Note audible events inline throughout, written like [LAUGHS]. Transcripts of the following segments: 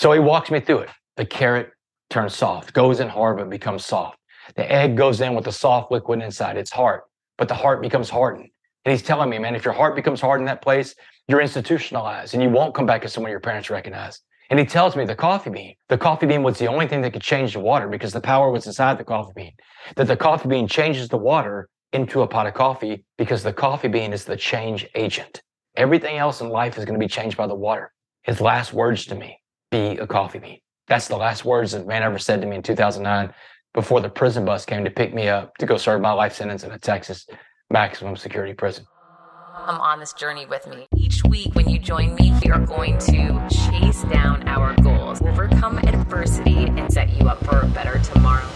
So he walks me through it. The carrot turns soft, goes in hard, but becomes soft. The egg goes in with the soft liquid inside. It's hard, but the heart becomes hardened. And he's telling me, man, if your heart becomes hard in that place, you're institutionalized and you won't come back as someone your parents recognize. And he tells me the coffee bean, the coffee bean was the only thing that could change the water because the power was inside the coffee bean. That the coffee bean changes the water into a pot of coffee because the coffee bean is the change agent. Everything else in life is going to be changed by the water. His last words to me, be a coffee bean. That's the last words that man ever said to me in 2009 before the prison bus came to pick me up to go serve my life sentence in a Texas maximum security prison. Come on this journey with me. Each week, when you join me, we are going to chase down our goals, overcome adversity, and set you up for a better tomorrow.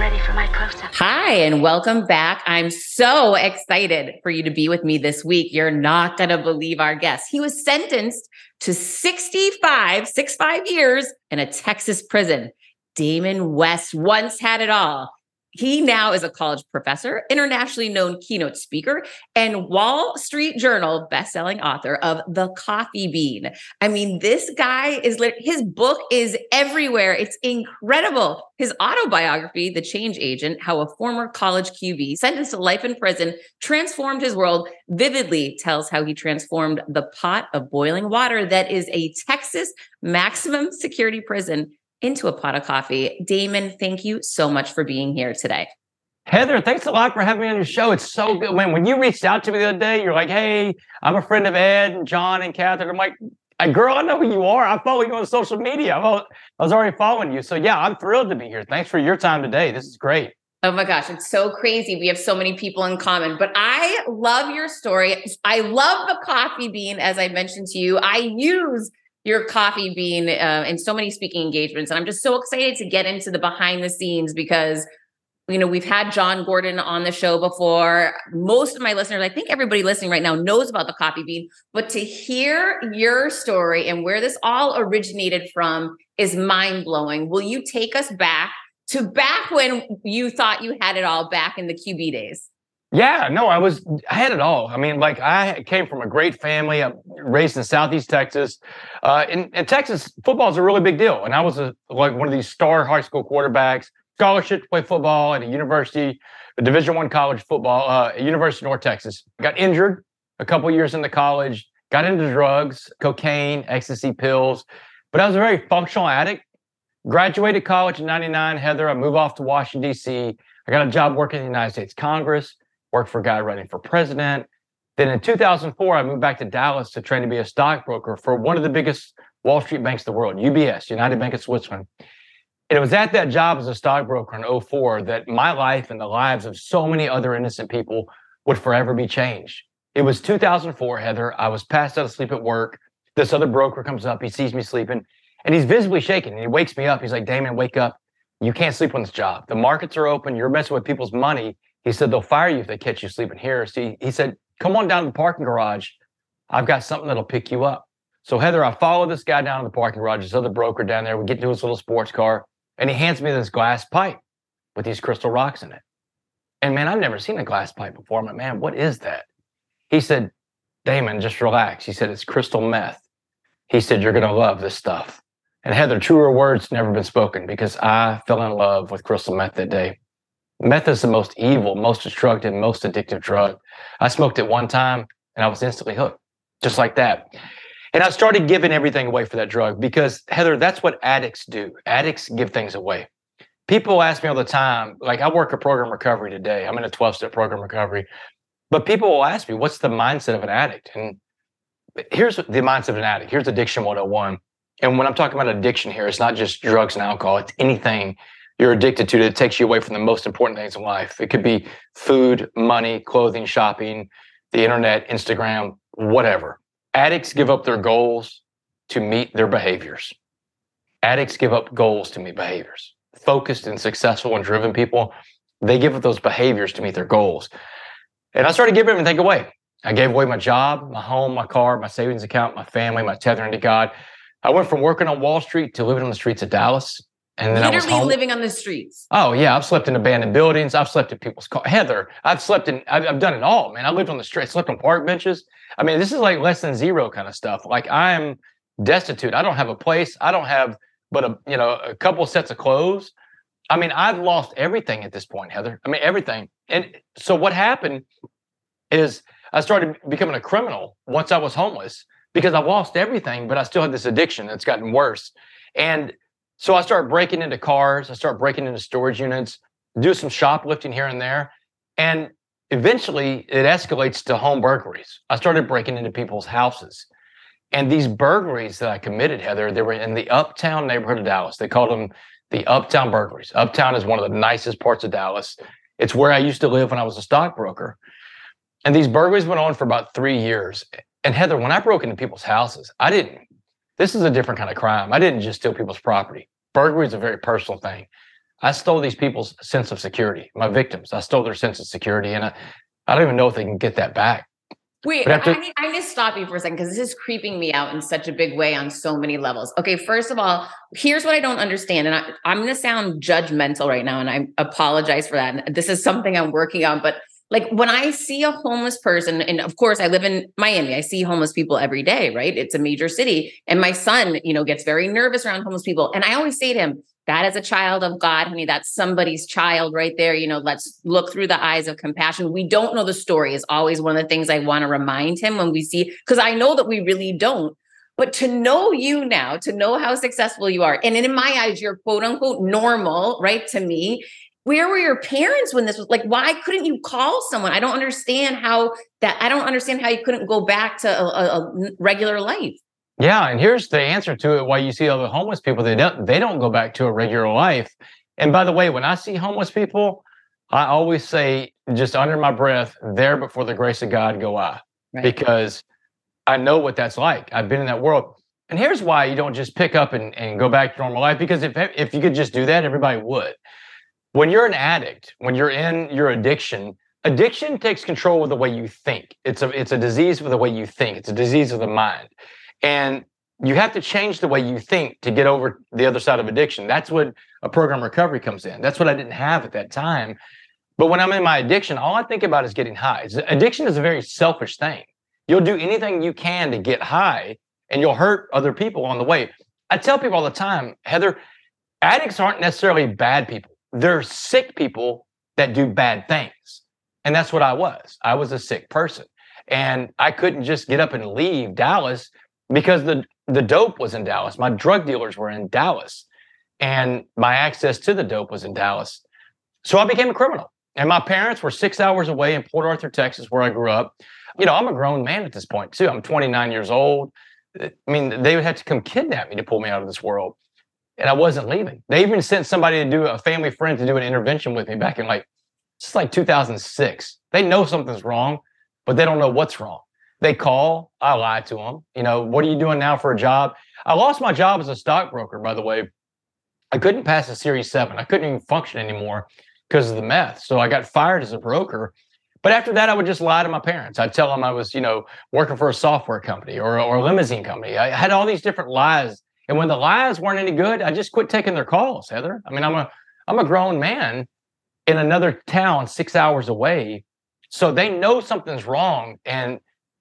Ready for my close up. Hi, and welcome back. I'm so excited for you to be with me this week. You're not going to believe our guest. He was sentenced to 65, 65 years in a Texas prison. Damon West once had it all. He now is a college professor, internationally known keynote speaker, and Wall Street Journal bestselling author of The Coffee Bean. I mean, this guy is his book is everywhere. It's incredible. His autobiography, The Change Agent: How a Former College QB sentenced to life in prison transformed his world, vividly tells how he transformed the pot of boiling water that is a Texas maximum security prison into a pot of coffee. Damon, thank you so much for being here today. Heather, thanks a lot for having me on your show. It's so good. When, when you reached out to me the other day, you're like, hey, I'm a friend of Ed and John and Catherine. I'm like, girl, I know who you are. I follow you on social media. I was already following you. So, yeah, I'm thrilled to be here. Thanks for your time today. This is great. Oh my gosh, it's so crazy. We have so many people in common, but I love your story. I love the coffee bean, as I mentioned to you. I use your coffee bean uh, in so many speaking engagements. And I'm just so excited to get into the behind the scenes because, you know, we've had Jon Gordon on the show before. Most of my listeners, I think everybody listening right now knows about the coffee bean, but to hear your story and where this all originated from is mind blowing. Will you take us back to back when you thought you had it all back in the QB days? Yeah, no, I was, I had it all. I mean, like I came from a great family. I'm raised in Southeast Texas. Uh, in, in Texas, football is a really big deal. And I was a, like one of these star high school quarterbacks, scholarship to play football at a university, a division one college football, uh, University of North Texas. Got injured a couple years into college, got into drugs, cocaine, ecstasy pills, but I was a very functional addict. Graduated college in 99, Heather. I moved off to Washington, D.C. I got a job working in the United States Congress worked for a guy running for president. Then in 2004, I moved back to Dallas to train to be a stockbroker for one of the biggest Wall Street banks in the world, UBS, United Bank of Switzerland. And it was at that job as a stockbroker in 04 that my life and the lives of so many other innocent people would forever be changed. It was 2004, Heather. I was passed out asleep at work. This other broker comes up. He sees me sleeping and he's visibly shaking. And he wakes me up. He's like, Damon, wake up. You can't sleep on this job. The markets are open. You're messing with people's money. He said, they'll fire you if they catch you sleeping here. So he, said, come on down to the parking garage. I've got something that'll pick you up. So Heather, I follow this guy down to the parking garage, this other broker down there. We get into his little sports car and he hands me this glass pipe with these crystal rocks in it. And man, I've never seen a glass pipe before. I'm like, man, what is that? He said, Damon, just relax. He said, it's crystal meth. He said, you're going to love this stuff. And Heather, truer words never been spoken because I fell in love with crystal meth that day. Meth is the most evil, most destructive, most addictive drug. I smoked it one time and I was instantly hooked, just like that. And I started giving everything away for that drug because, Heather, that's what addicts do. Addicts give things away. People ask me all the time, like, I work a program recovery today. I'm in a 12 step program recovery. But people will ask me, what's the mindset of an addict? And here's the mindset of an addict. Here's addiction 101. And when I'm talking about addiction here, it's not just drugs and alcohol, it's anything you're addicted to that takes you away from the most important things in life. It could be food, money, clothing, shopping, the internet, Instagram, whatever. Addicts give up their goals to meet their behaviors. Addicts give up goals to meet behaviors. Focused and successful and driven people, they give up those behaviors to meet their goals. And I started giving everything away. I gave away my job, my home, my car, my savings account, my family, my tethering to God. I went from working on Wall Street to living on the streets of Dallas. And then literally I was living on the streets. Oh yeah, I've slept in abandoned buildings. I've slept in people's cars. Heather, I've slept in. I've, I've done it all, man. I lived on the street. I slept on park benches. I mean, this is like less than zero kind of stuff. Like I'm destitute. I don't have a place. I don't have but a you know a couple sets of clothes. I mean, I've lost everything at this point, Heather. I mean, everything. And so what happened is I started becoming a criminal once I was homeless because I lost everything, but I still had this addiction that's gotten worse. And so I started breaking into cars, I started breaking into storage units, do some shoplifting here and there. And eventually it escalates to home burglaries. I started breaking into people's houses. And these burglaries that I committed, Heather, they were in the uptown neighborhood of Dallas. They called them the uptown burglaries. Uptown is one of the nicest parts of Dallas. It's where I used to live when I was a stockbroker. And these burglaries went on for about three years. And Heather, when I broke into people's houses, I didn't, this is a different kind of crime. I didn't just steal people's property. Burglary is a very personal thing. I stole these people's sense of security, my victims. I stole their sense of security. And I, I don't even know if they can get that back. Wait, after- I, need, I need to stop you for a second because this is creeping me out in such a big way on so many levels. Okay, first of all, here's what I don't understand. And I, I'm going to sound judgmental right now, and I apologize for that. And this is something I'm working on. But like when I see a homeless person, and of course I live in Miami, I see homeless people every day, right? It's a major city. And my son, you know, gets very nervous around homeless people. And I always say to him, that is a child of God, honey. That's somebody's child right there. You know, let's look through the eyes of compassion. We don't know the story, is always one of the things I want to remind him when we see, because I know that we really don't. But to know you now, to know how successful you are, and in my eyes, you're quote unquote normal, right? To me, where were your parents when this was like why couldn't you call someone? I don't understand how that i don't understand how you couldn't go back to a, a, regular life. Yeah and here's the answer to it why you see all the homeless people they don't they don't go back to a regular life. And by the way when i see homeless people i always say just under my breath there before the grace of god go i. Right. because i know what that's like. I've been in that world. And here's why you don't just pick up and, and go back to normal life because if, if you could just do that everybody would when you're an addict, when you're in your addiction, addiction takes control of the way you think. It's a it's a disease with the way you think. It's a disease of the mind. And you have to change the way you think to get over the other side of addiction. That's what a program recovery comes in. That's what I didn't have at that time. But when I'm in my addiction, all I think about is getting high. Addiction is a very selfish thing. You'll do anything you can to get high and you'll hurt other people on the way. I tell people all the time, Heather, addicts aren't necessarily bad people they're sick people that do bad things. And that's what I was. I was a sick person. And I couldn't just get up and leave Dallas because the, the dope was in Dallas. My drug dealers were in Dallas. And my access to the dope was in Dallas. So I became a criminal. And my parents were six hours away in Port Arthur, Texas, where I grew up. You know, I'm a grown man at this point, too. I'm 29 years old. I mean, they would have to come kidnap me to pull me out of this world and I wasn't leaving. They even sent somebody to do a family friend to do an intervention with me back in like it's like 2006. They know something's wrong, but they don't know what's wrong. They call, I lie to them. You know, what are you doing now for a job? I lost my job as a stockbroker, by the way. I couldn't pass a Series 7. I couldn't even function anymore because of the meth. So I got fired as a broker. But after that, I would just lie to my parents. I'd tell them I was, you know, working for a software company or, or a limousine company. I had all these different lies and when the lies weren't any good, I just quit taking their calls, Heather. I mean, I'm a I'm a grown man in another town six hours away. So they know something's wrong and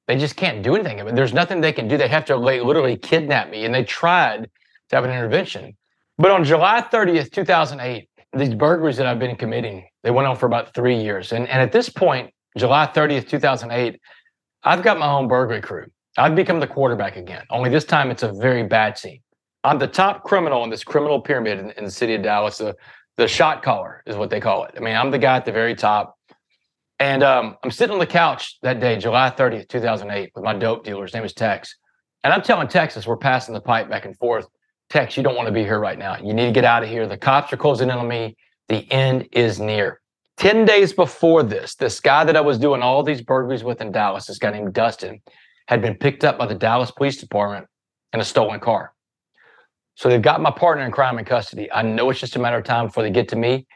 they just can't do anything. There's nothing they can do. They have to like, literally kidnap me. And they tried to have an intervention. But on July 30th, 2008, these burglaries that I've been committing, they went on for about three years. And, and at this point, July 30th, 2008, I've got my own burglary crew. I've become the quarterback again, only this time it's a very bad scene. I'm the top criminal in this criminal pyramid in, in the city of Dallas. The, the shot caller is what they call it. I mean, I'm the guy at the very top. And um, I'm sitting on the couch that day, July 30th, 2008, with my dope dealer. His name is Tex. And I'm telling Texas, we're passing the pipe back and forth. Tex, you don't want to be here right now. You need to get out of here. The cops are closing in on me. The end is near. 10 days before this, this guy that I was doing all these burglaries with in Dallas, this guy named Dustin, had been picked up by the Dallas Police Department in a stolen car. So they've got my partner in crime in custody. I know it's just a matter of time before they get to me.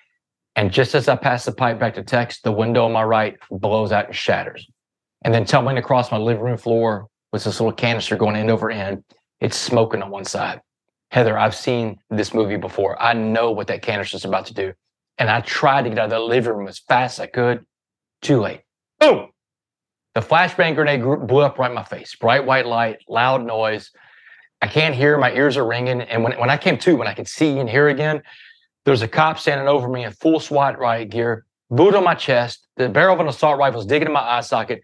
And just as I pass the pipe back to Tex, the window on my right blows out and shatters. And then tumbling across my living room floor was this little canister going end over end. It's smoking on one side. Heather, I've seen this movie before. I know what that canister is about to do. And I tried to get out of the living room as fast as I could. Too late. Boom! The flashbang grenade blew up right in my face. Bright white light, loud noise. I can't hear. My ears are ringing. And when, when I came to, when I could see and hear again, there's a cop standing over me in full SWAT riot gear, boot on my chest, the barrel of an assault rifle is digging in my eye socket,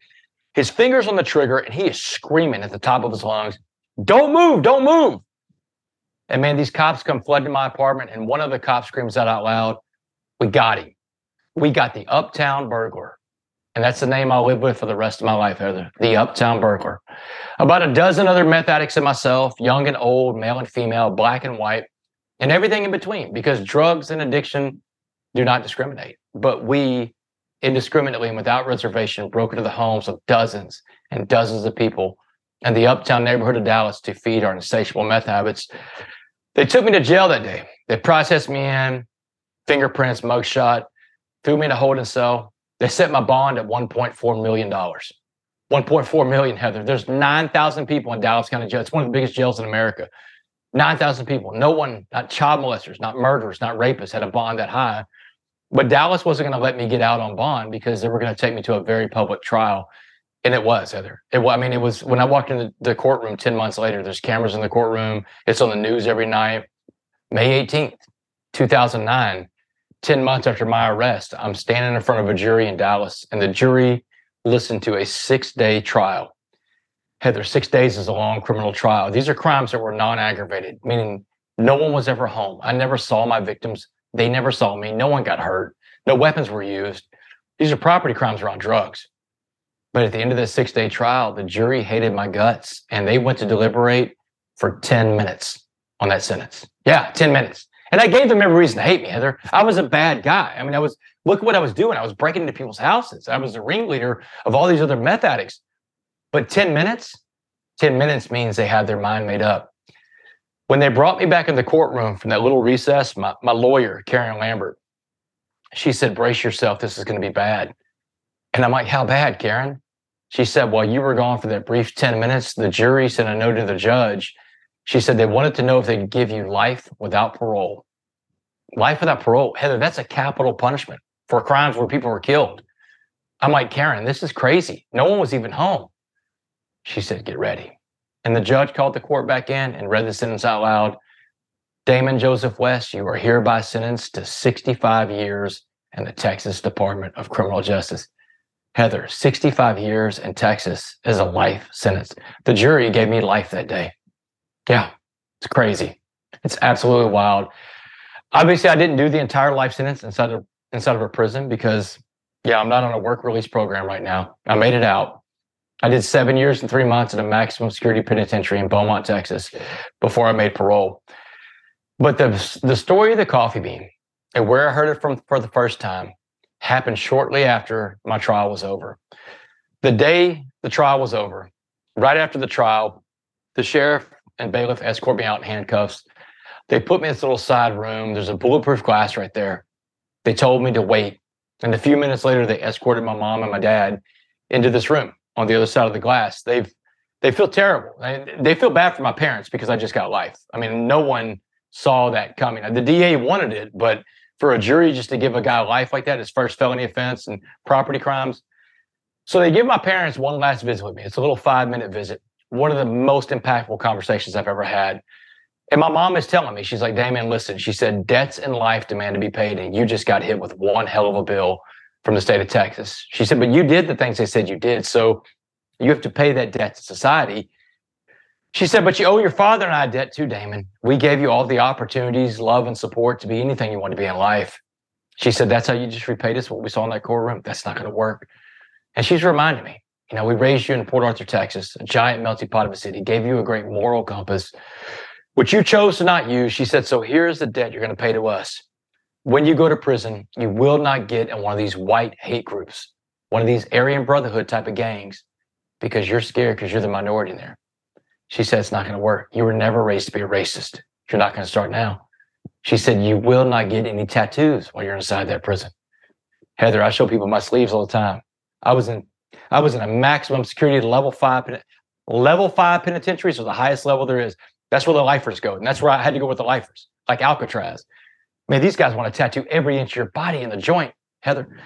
his fingers on the trigger, and he is screaming at the top of his lungs, Don't move, don't move. And man, these cops come flooding my apartment, and one of the cops screams out out loud, We got him. We got the uptown burglar. And that's the name I'll live with for the rest of my life, Heather. The Uptown Burglar. About a dozen other meth addicts and myself, young and old, male and female, black and white, and everything in between, because drugs and addiction do not discriminate. But we indiscriminately and without reservation broke into the homes of dozens and dozens of people in the uptown neighborhood of Dallas to feed our insatiable meth habits. They took me to jail that day. They processed me in, fingerprints, mugshot, threw me in a holding cell. They set my bond at $1.4 million. 1.4 million, Heather. There's 9,000 people in Dallas County Jail. It's one of the biggest jails in America. 9,000 people. No one, not child molesters, not murderers, not rapists, had a bond that high. But Dallas wasn't going to let me get out on bond because they were going to take me to a very public trial. And it was, Heather. It, I mean, it was when I walked in the, the courtroom 10 months later, there's cameras in the courtroom. It's on the news every night. May 18th, 2009, 10 months after my arrest, I'm standing in front of a jury in Dallas, and the jury listened to a six day trial. Heather, six days is a long criminal trial. These are crimes that were non aggravated, meaning no one was ever home. I never saw my victims they never saw me. No one got hurt. No weapons were used. These are property crimes around drugs. But at the end of this six day trial, the jury hated my guts and they went to deliberate for 10 minutes on that sentence. Yeah, 10 minutes. And I gave them every reason to hate me, Heather. I was a bad guy. I mean, I was, look what I was doing. I was breaking into people's houses. I was the ringleader of all these other meth addicts. But 10 minutes, 10 minutes means they had their mind made up. When they brought me back in the courtroom from that little recess, my, my lawyer, Karen Lambert, she said, Brace yourself, this is going to be bad. And I'm like, How bad, Karen? She said, While you were gone for that brief 10 minutes, the jury sent a note to the judge. She said they wanted to know if they could give you life without parole. Life without parole, Heather, that's a capital punishment for crimes where people were killed. I'm like, Karen, this is crazy. No one was even home. She said, Get ready. And the judge called the court back in and read the sentence out loud. Damon Joseph West, you are hereby sentenced to 65 years in the Texas Department of Criminal Justice. Heather, 65 years in Texas is a life sentence. The jury gave me life that day. Yeah, it's crazy. It's absolutely wild. Obviously, I didn't do the entire life sentence inside of inside of a prison because, yeah, I'm not on a work release program right now. I made it out. I did seven years and three months in a maximum security penitentiary in Beaumont, Texas, before I made parole. But the the story of the coffee bean and where I heard it from for the first time happened shortly after my trial was over. The day the trial was over, right after the trial, the sheriff and bailiff escort me out in handcuffs. They put me in this little side room. There's a bulletproof glass right there. They told me to wait. And a few minutes later, they escorted my mom and my dad into this room on the other side of the glass. They've they feel terrible. They feel bad for my parents because I just got life. I mean, no one saw that coming. The DA wanted it, but for a jury just to give a guy life like that, his first felony offense and property crimes. So they give my parents one last visit with me. It's a little five minute visit. One of the most impactful conversations I've ever had. And my mom is telling me, she's like, Damon, listen, she said, debts in life demand to be paid. And you just got hit with one hell of a bill from the state of Texas. She said, but you did the things they said you did. So you have to pay that debt to society. She said, but you owe your father and I debt too, Damon. We gave you all the opportunities, love, and support to be anything you want to be in life. She said, that's how you just repaid us what we saw in that courtroom. That's not going to work. And she's reminding me, you know, we raised you in Port Arthur, Texas, a giant melting pot of a city, gave you a great moral compass, which you chose to not use. She said, so here's the debt you're going to pay to us when you go to prison, you will not get in one of these white hate groups, one of these Aryan Brotherhood type of gangs, because you're scared because you're the minority in there. She said, It's not going to work. You were never raised to be a racist. You're not going to start now. She said, You will not get any tattoos while you're inside that prison. Heather, I show people my sleeves all the time. I was in I was in a maximum security level five level five penitentiary, so the highest level there is. That's where the lifers go. And that's where I had to go with the lifers, like Alcatraz. Man, these guys want to tattoo every inch of your body in the joint, Heather.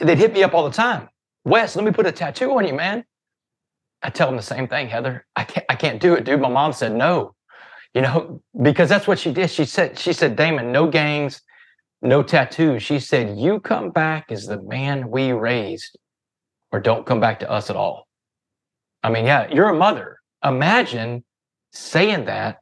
They'd hit me up all the time. Wes, let me put a tattoo on you, man. I tell them the same thing, Heather. I can't, I can't do it, dude. My mom said no. You know, because that's what she did. She said, she said, Damon, no gangs, no tattoos. She said, you come back as the man we raised, or don't come back to us at all. I mean, yeah, you're a mother. Imagine saying that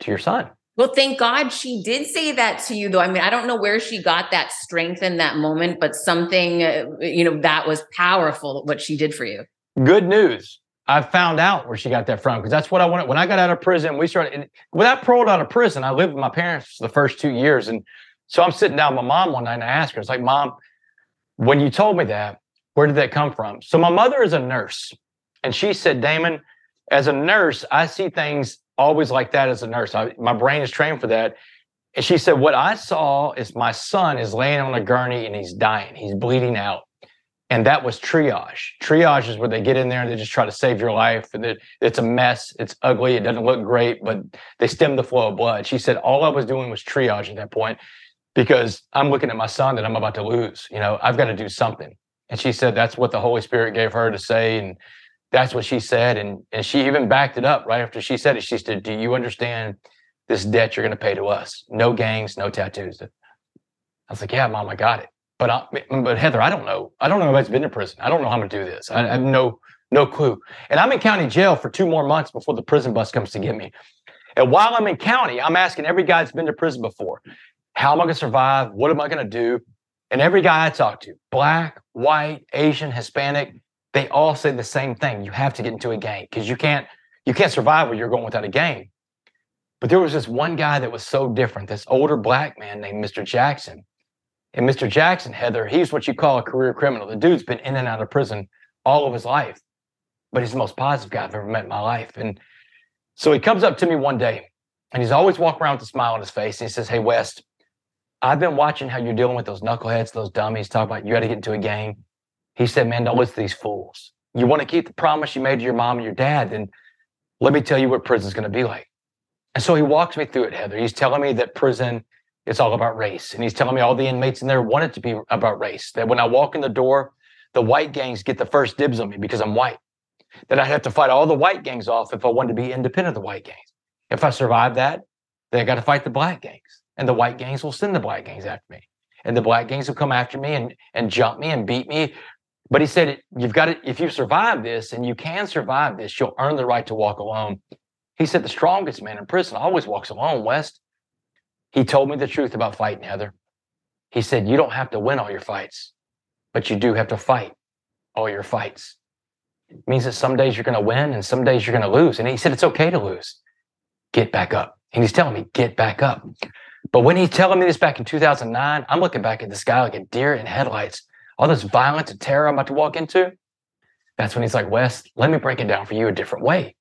to your son. Well, thank God she did say that to you, though. I mean, I don't know where she got that strength in that moment, but something, uh, you know, that was powerful what she did for you. Good news. I found out where she got that from because that's what I wanted. When I got out of prison, we started, when I paroled out of prison, I lived with my parents for the first two years. And so I'm sitting down with my mom one night and I asked her, it's like, Mom, when you told me that, where did that come from? So my mother is a nurse. And she said, Damon, as a nurse, I see things always like that as a nurse. I, my brain is trained for that. And she said, What I saw is my son is laying on a gurney and he's dying. He's bleeding out. And that was triage. Triage is where they get in there and they just try to save your life. And it, it's a mess. It's ugly. It doesn't look great, but they stem the flow of blood. She said, All I was doing was triage at that point because I'm looking at my son that I'm about to lose. You know, I've got to do something. And she said, That's what the Holy Spirit gave her to say. And that's what she said. And, and she even backed it up right after she said it. She said, Do you understand this debt you're going to pay to us? No gangs, no tattoos. I was like, Yeah, mom, I got it. But I, but Heather, I don't know. I don't know anybody's been to prison. I don't know how I'm going to do this. I, I have no no clue. And I'm in county jail for two more months before the prison bus comes to get me. And while I'm in county, I'm asking every guy that's been to prison before, how am I going to survive? What am I going to do? And every guy I talk to, black, white, Asian, Hispanic, they all say the same thing. You have to get into a gang because you can't you can't survive where you're going without a gang. But there was this one guy that was so different, this older black man named Mr. Jackson. And Mr. Jackson, Heather, he's what you call a career criminal. The dude's been in and out of prison all of his life, but he's the most positive guy I've ever met in my life. And so he comes up to me one day and he's always walking around with a smile on his face. And he says, Hey, West, I've been watching how you're dealing with those knuckleheads, those dummies, talk about you got to get into a gang. He said, Man, don't listen to these fools. You want to keep the promise you made to your mom and your dad, then let me tell you what prison's going to be like. And so he walks me through it, Heather. He's telling me that prison is all about race. And he's telling me all the inmates in there want it to be about race. That when I walk in the door, the white gangs get the first dibs on me because I'm white. That I have to fight all the white gangs off if I want to be independent of the white gangs. If I survive that, then I got to fight the black gangs. And the white gangs will send the black gangs after me. And the black gangs will come after me and, and jump me and beat me but he said, You've got to, if you survive this and you can survive this, you'll earn the right to walk alone. He said, The strongest man in prison always walks alone, West. He told me the truth about fighting, Heather. He said, You don't have to win all your fights, but you do have to fight all your fights. It means that some days you're going to win and some days you're going to lose. And he said, It's okay to lose. Get back up. And he's telling me, Get back up. But when he's telling me this back in 2009, I'm looking back at this guy like a deer in headlights all this violence and terror I'm about to walk into, that's when he's like, Wes, let me break it down for you a different way.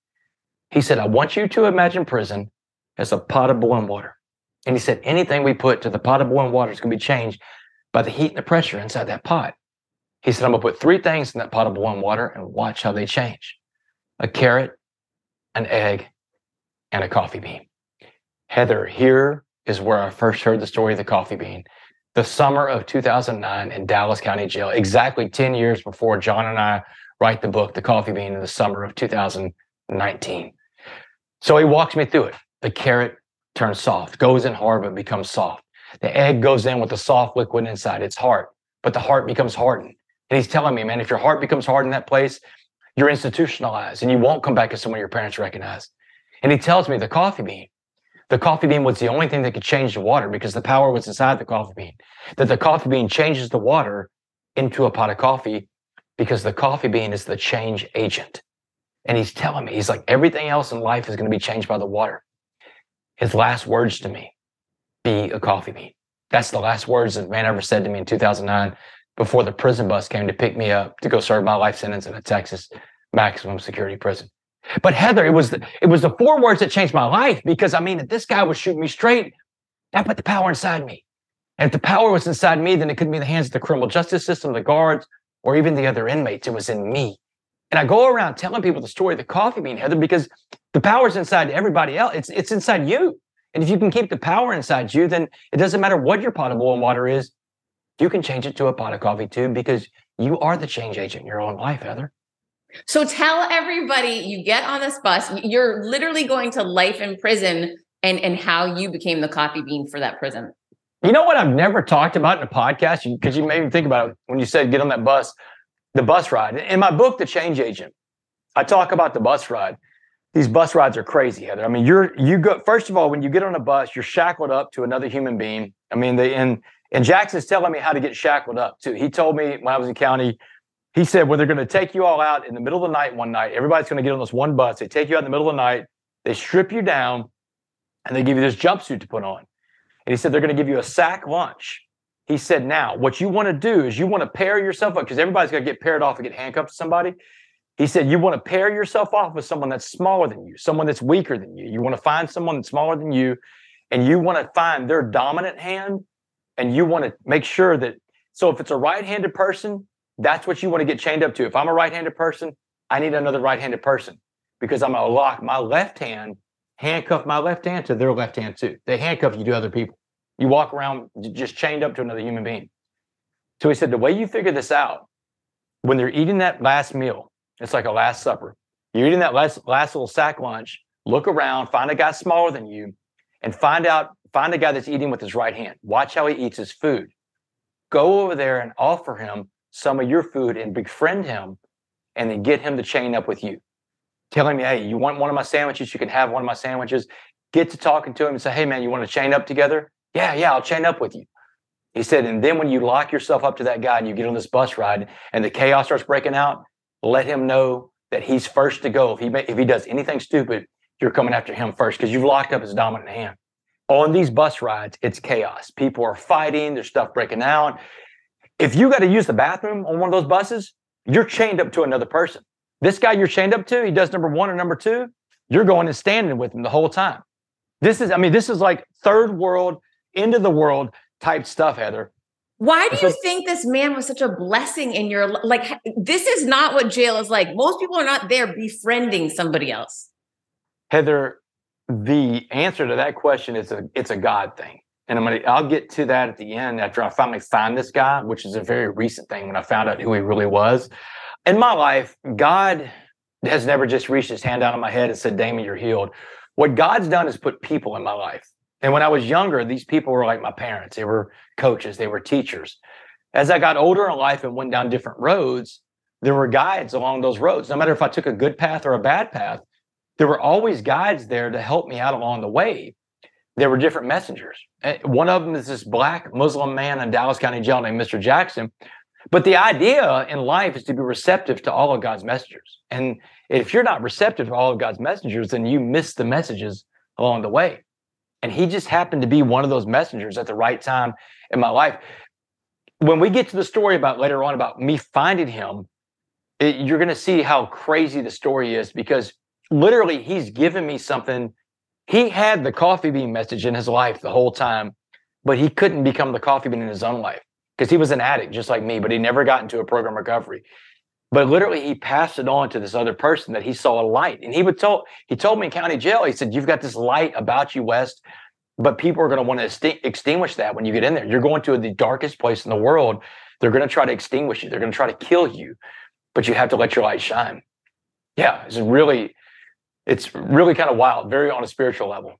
He said, I want you to imagine prison as a pot of boiling water. And he said, anything we put to the pot of boiling water is going to be changed by the heat and the pressure inside that pot. He said, I'm going to put three things in that pot of boiling water and watch how they change a carrot, an egg, and a coffee bean. Heather, here is where I first heard the story of the coffee bean the summer of 2009 in Dallas County Jail, exactly 10 years before John and I write the book, The Coffee Bean, in the summer of 2019. So he walks me through it. The carrot turns soft, goes in hard, but becomes soft. The egg goes in with the soft liquid inside its heart, but the heart becomes hardened. And he's telling me, man, if your heart becomes hard in that place, you're institutionalized and you won't come back as someone your parents recognize. And he tells me the coffee bean the coffee bean was the only thing that could change the water because the power was inside the coffee bean. That the coffee bean changes the water into a pot of coffee because the coffee bean is the change agent. And he's telling me, he's like, everything else in life is going to be changed by the water. His last words to me, be a coffee bean. That's the last words that man ever said to me in 2009 before the prison bus came to pick me up to go serve my life sentence in a Texas maximum security prison. But Heather, it was the, it was the four words that changed my life because I mean, if this guy was shooting me straight, that put the power inside me. And if the power was inside me, then it couldn't be in the hands of the criminal justice system, the guards, or even the other inmates. It was in me. And I go around telling people the story of the coffee bean, Heather, because the power's inside everybody else. It's it's inside you. And if you can keep the power inside you, then it doesn't matter what your pot of boiling water is. You can change it to a pot of coffee too, because you are the change agent in your own life, Heather. So tell everybody you get on this bus, you're literally going to life in prison and and how you became the coffee bean for that prison. You know what I've never talked about in a podcast because you made me think about it when you said get on that bus, the bus ride. In my book, The Change Agent, I talk about the bus ride. These bus rides are crazy, Heather. I mean, you're you go first of all when you get on a bus, you're shackled up to another human being. I mean, they and and Jackson's telling me how to get shackled up too. He told me when I was in county, he said, well, they're going to take you all out in the middle of the night one night. Everybody's going to get on this one bus. They take you out in the middle of the night. They strip you down and they give you this jumpsuit to put on. And he said, they're going to give you a sack lunch. He said, now, what you want to do is you want to pair yourself up because everybody's going to get paired off and get handcuffed to somebody. He said, you want to pair yourself off with someone that's smaller than you, someone that's weaker than you. You want to find someone that's smaller than you, and you want to find their dominant hand, and you want to make sure that. So if it's a right handed person, that's what you want to get chained up to. If I'm a right-handed person, I need another right-handed person because I'm gonna lock my left hand, handcuff my left hand to their left hand too. They handcuff you to other people. You walk around just chained up to another human being. So he said, the way you figure this out, when they're eating that last meal, it's like a last supper. You're eating that last last little sack lunch. Look around, find a guy smaller than you, and find out find a guy that's eating with his right hand. Watch how he eats his food. Go over there and offer him some of your food and befriend him and then get him to chain up with you. Telling me, hey, you want one of my sandwiches? You can have one of my sandwiches. Get to talking to him and say, hey, man, you want to chain up together? Yeah, yeah, I'll chain up with you. He said, and then when you lock yourself up to that guy and you get on this bus ride and the chaos starts breaking out, let him know that he's first to go. If he if he does anything stupid, you're coming after him first because you've locked up his dominant hand. On these bus rides, it's chaos. People are fighting, there's stuff breaking out. If you got to use the bathroom on one of those buses, you're chained up to another person. This guy you're chained up to, he does number one or number two, you're going and standing with him the whole time. This is, I mean, this is like third world, end of the world type stuff, Heather. Why do you think this man was such a blessing in your like this is not what jail is like. Most people are not there befriending somebody else. Heather, the answer to that question is a it's a God thing and I'm gonna I'll get to that at the end after I finally find this guy, which is a very recent thing when I found out who he really was. In my life, God has never just reached his hand out on my head and said, Damon, you're healed. What God's done is put people in my life. And when I was younger, these people were like my parents. They were coaches, they were teachers. As I got older in life and went down different roads, there were guides along those roads. No matter if I took a good path or a bad path, there were always guides there to help me out along the way there were different messengers. Eh, one of them is this black Muslim man in Dallas County Jail named Mr. Jackson. But the idea in life is to be receptive to all of God's messengers. And if you're not receptive to all of God's messengers, then you miss the messages along the way. And he just happened to be one of those messengers at the right time in my life. When we get to the story about later on about me finding him, it, you're going to see how crazy the story is because literally he's given me something he had the coffee bean message in his life the whole time, but he couldn't become the coffee bean in his own life because he was an addict just like me, but he never got into a program recovery. But literally, he passed it on to this other person that he saw a light. And he would tell, he told me in county jail, he said, You've got this light about you, West, but people are going to want to extinguish that when you get in there. You're going to the darkest place in the world. They're going to try to extinguish you, they're going to try to kill you, but you have to let your light shine. Yeah, it's really, it's really kind of wild, very on a spiritual level.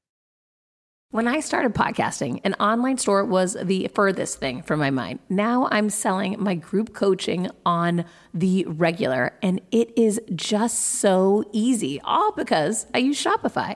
When I started podcasting, an online store was the furthest thing from my mind. Now I'm selling my group coaching on the regular, and it is just so easy, all because I use Shopify.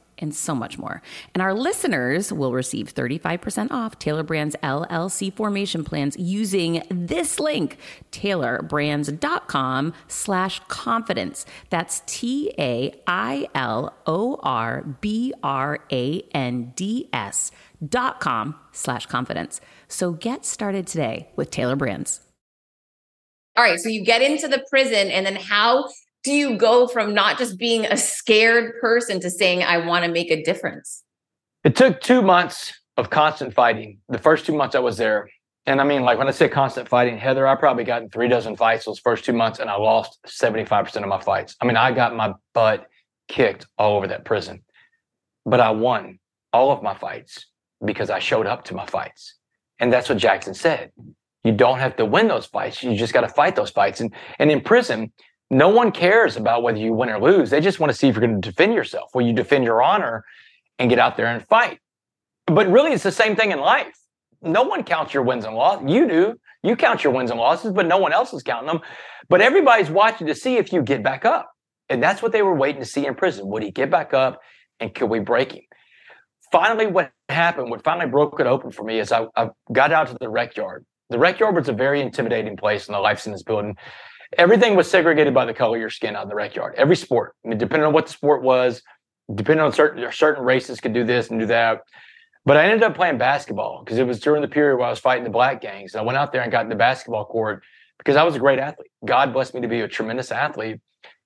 and so much more. And our listeners will receive 35% off Tailor Brands LLC formation plans using this link, tailorbrands.com slash confidence. That's T-A-I-L-O-R-B-R-A-N-D-S dot com slash confidence. So get started today with Tailor Brands. All right, so you get into the prison, and then how do you go from not just being a scared person to saying, I want to make a difference? It took two months of constant fighting. The first two months I was there. And I mean, like when I say constant fighting, Heather, I probably got in three dozen fights those first two months and I lost 75% of my fights. I mean, I got my butt kicked all over that prison, but I won all of my fights because I showed up to my fights. And that's what Jackson said. You don't have to win those fights. You just got to fight those fights. And, and in prison, no one cares about whether you win or lose. They just want to see if you're going to defend yourself. Will you defend your honor and get out there and fight? But really, it's the same thing in life. No one counts your wins and losses. You do. You count your wins and losses, but no one else is counting them. But everybody's watching to see if you get back up. And that's what they were waiting to see in prison. Would he get back up and could we break him? Finally, what happened, what finally broke it open for me is I, I got out to the rec yard. The rec yard was a very intimidating place in the life sentence building everything was segregated by the color of your skin out the rec yard. Every sport, I mean, depending on what the sport was, depending on certain certain races could do this and do that. But I ended up playing basketball because it was during the period where I was fighting the black gangs. And I went out there and got in the basketball court because I was a great athlete. God blessed me to be a tremendous athlete.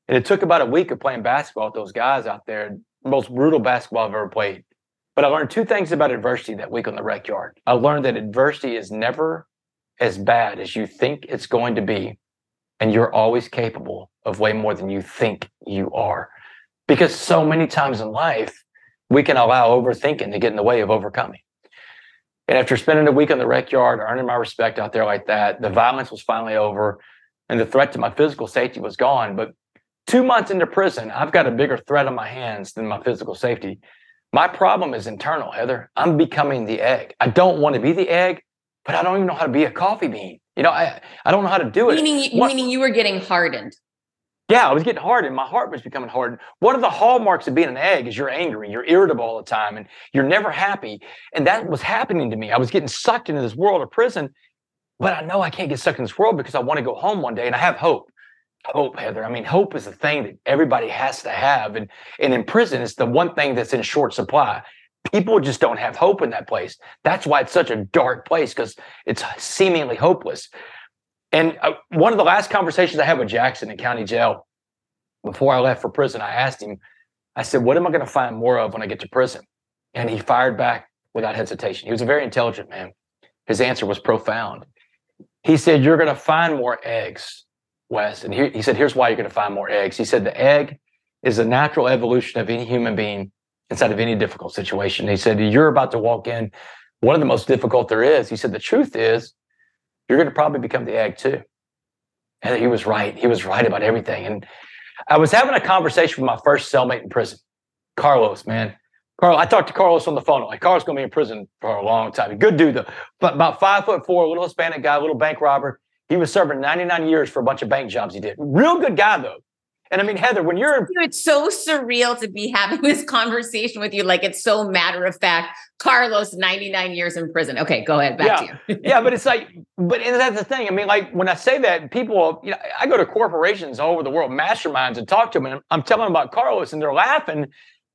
And it took about a week of playing basketball with those guys out there, most brutal basketball I've ever played. But I learned two things about adversity that week on the rec yard. I learned that adversity is never as bad as you think it's going to be and you're always capable of way more than you think you are. Because so many times in life, we can allow overthinking to get in the way of overcoming. And after spending a week in the rec yard, earning my respect out there like that, the violence was finally over and the threat to my physical safety was gone. But two months into prison, I've got a bigger threat on my hands than my physical safety. My problem is internal, Heather. I'm becoming the egg. I don't want to be the egg, but I don't even know how to be a coffee bean. You know, I, I don't know how to do it. Meaning, what, meaning you were getting hardened. Yeah, I was getting hardened. My heart was becoming hardened. One of the hallmarks of being an egg is you're angry, you're irritable all the time, and you're never happy. And that was happening to me. I was getting sucked into this world of prison, but I know I can't get sucked in this world because I want to go home one day and I have hope. Hope, Heather. I mean, hope is the thing that everybody has to have. And, and in prison, it's the one thing that's in short supply people just don't have hope in that place. That's why it's such a dark place because it's seemingly hopeless. And uh, one of the last conversations I had with Jackson in county jail, before I left for prison, I asked him, I said, What am I going to find more of when I get to prison? And he fired back without hesitation. He was a very intelligent man. His answer was profound. He said, You're going to find more eggs, Wes. And he, he said, Here's why you're going to find more eggs. He said, The egg is a natural evolution of any human being inside of any difficult situation. He said, You're about to walk in one of the most difficult there is. He said, The truth is, you're going to probably become the egg too. And he was right. He was right about everything. And I was having a conversation with my first cellmate in prison, Carlos, man. Carl, I talked to Carlos on the phone. Like Carlos going to be in prison for a long time. Good dude though, but about five foot four, little Hispanic guy, little bank robber. He was serving 99 years for a bunch of bank jobs he did. Real good guy though. And I mean, Heather, when you're it's so surreal to be having [LAUGHS] this conversation with you. Like it's so matter of fact. Carlos, 99 years in prison. Okay, go ahead. Back yeah. to you. [LAUGHS] yeah, but it's like, but and that's the thing. I mean, like when I say that, people, you know, I go to corporations all over the world, masterminds, and talk to them, and I'm telling them about Carlos, and they're laughing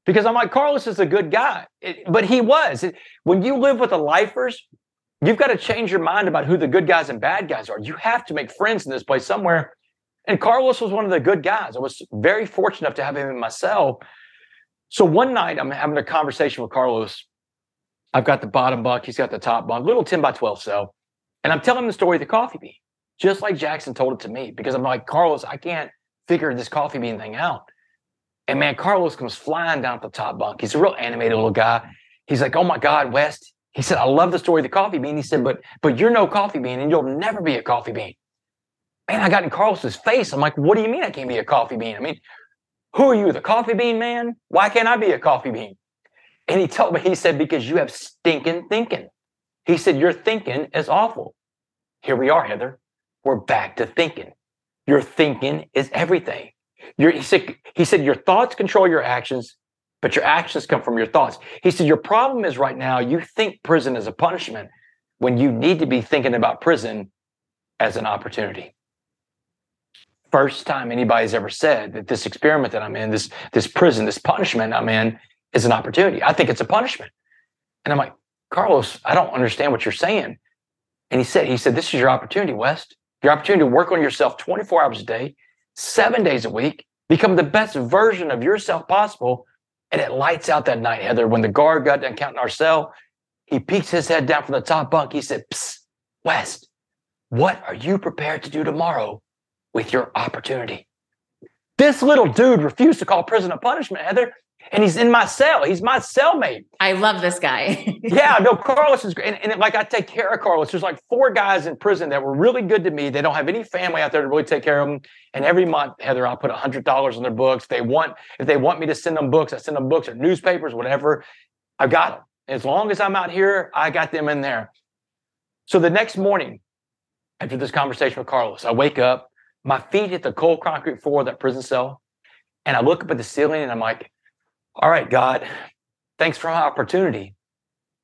because I'm like, Carlos is a good guy. It, but he was. It, when you live with the lifers, you've got to change your mind about who the good guys and bad guys are. You have to make friends in this place somewhere. And Carlos was one of the good guys. I was very fortunate enough to have him in my cell. So one night I'm having a conversation with Carlos. I've got the bottom bunk, he's got the top bunk, little 10 by 12 cell. And I'm telling him the story of the coffee bean, just like Jackson told it to me, because I'm like, Carlos, I can't figure this coffee bean thing out. And man, Carlos comes flying down the top bunk. He's a real animated little guy. He's like, "Oh my God, West." He said, "I love the story of the coffee bean." He said, "But but you're no coffee bean, and you'll never be a coffee bean." Man, I got in Carlos's face. I'm like, "What do you mean I can't be a coffee bean? I mean, who are you, the coffee bean man? Why can't I be a coffee bean?" And he told me, he said, "Because you have stinking thinking." He said, "Your thinking is awful." Here we are, Heather. We're back to thinking. Your thinking is everything. Your, he, said, he said, Your thoughts control your actions, but your actions come from your thoughts. He said, Your problem is right now, you think prison is a punishment when you need to be thinking about prison as an opportunity. First time anybody's ever said that this experiment that I'm in, this, this prison, this punishment I'm in, is an opportunity. I think it's a punishment. And I'm like, Carlos, I don't understand what you're saying. And he said, he said, this is your opportunity, West. Your opportunity to work on yourself 24 hours a day, seven days a week, become the best version of yourself possible. And it lights out that night, Heather. When the guard got done counting our cell, he peeks his head down from the top bunk. He said, Psst, West, what are you prepared to do tomorrow with your opportunity? This little dude refused to call prison a punishment, Heather and he's in my cell. He's my cellmate. I love this guy. [LAUGHS] yeah, no, Carlos is great. And, and, like I take care of Carlos. There's like four guys in prison that were really good to me. They don't have any family out there to really take care of them. And every month, Heather, I'll put hundred dollars on their books. They want if they want me to send them books, I send them books or newspapers, whatever. I've got them. As long as I'm out here, I got them in there. So the next morning, after this conversation with Carlos, I wake up, my feet hit the cold concrete floor of that prison cell, and I look up at the ceiling and I'm like, all right, God, thanks for my opportunity.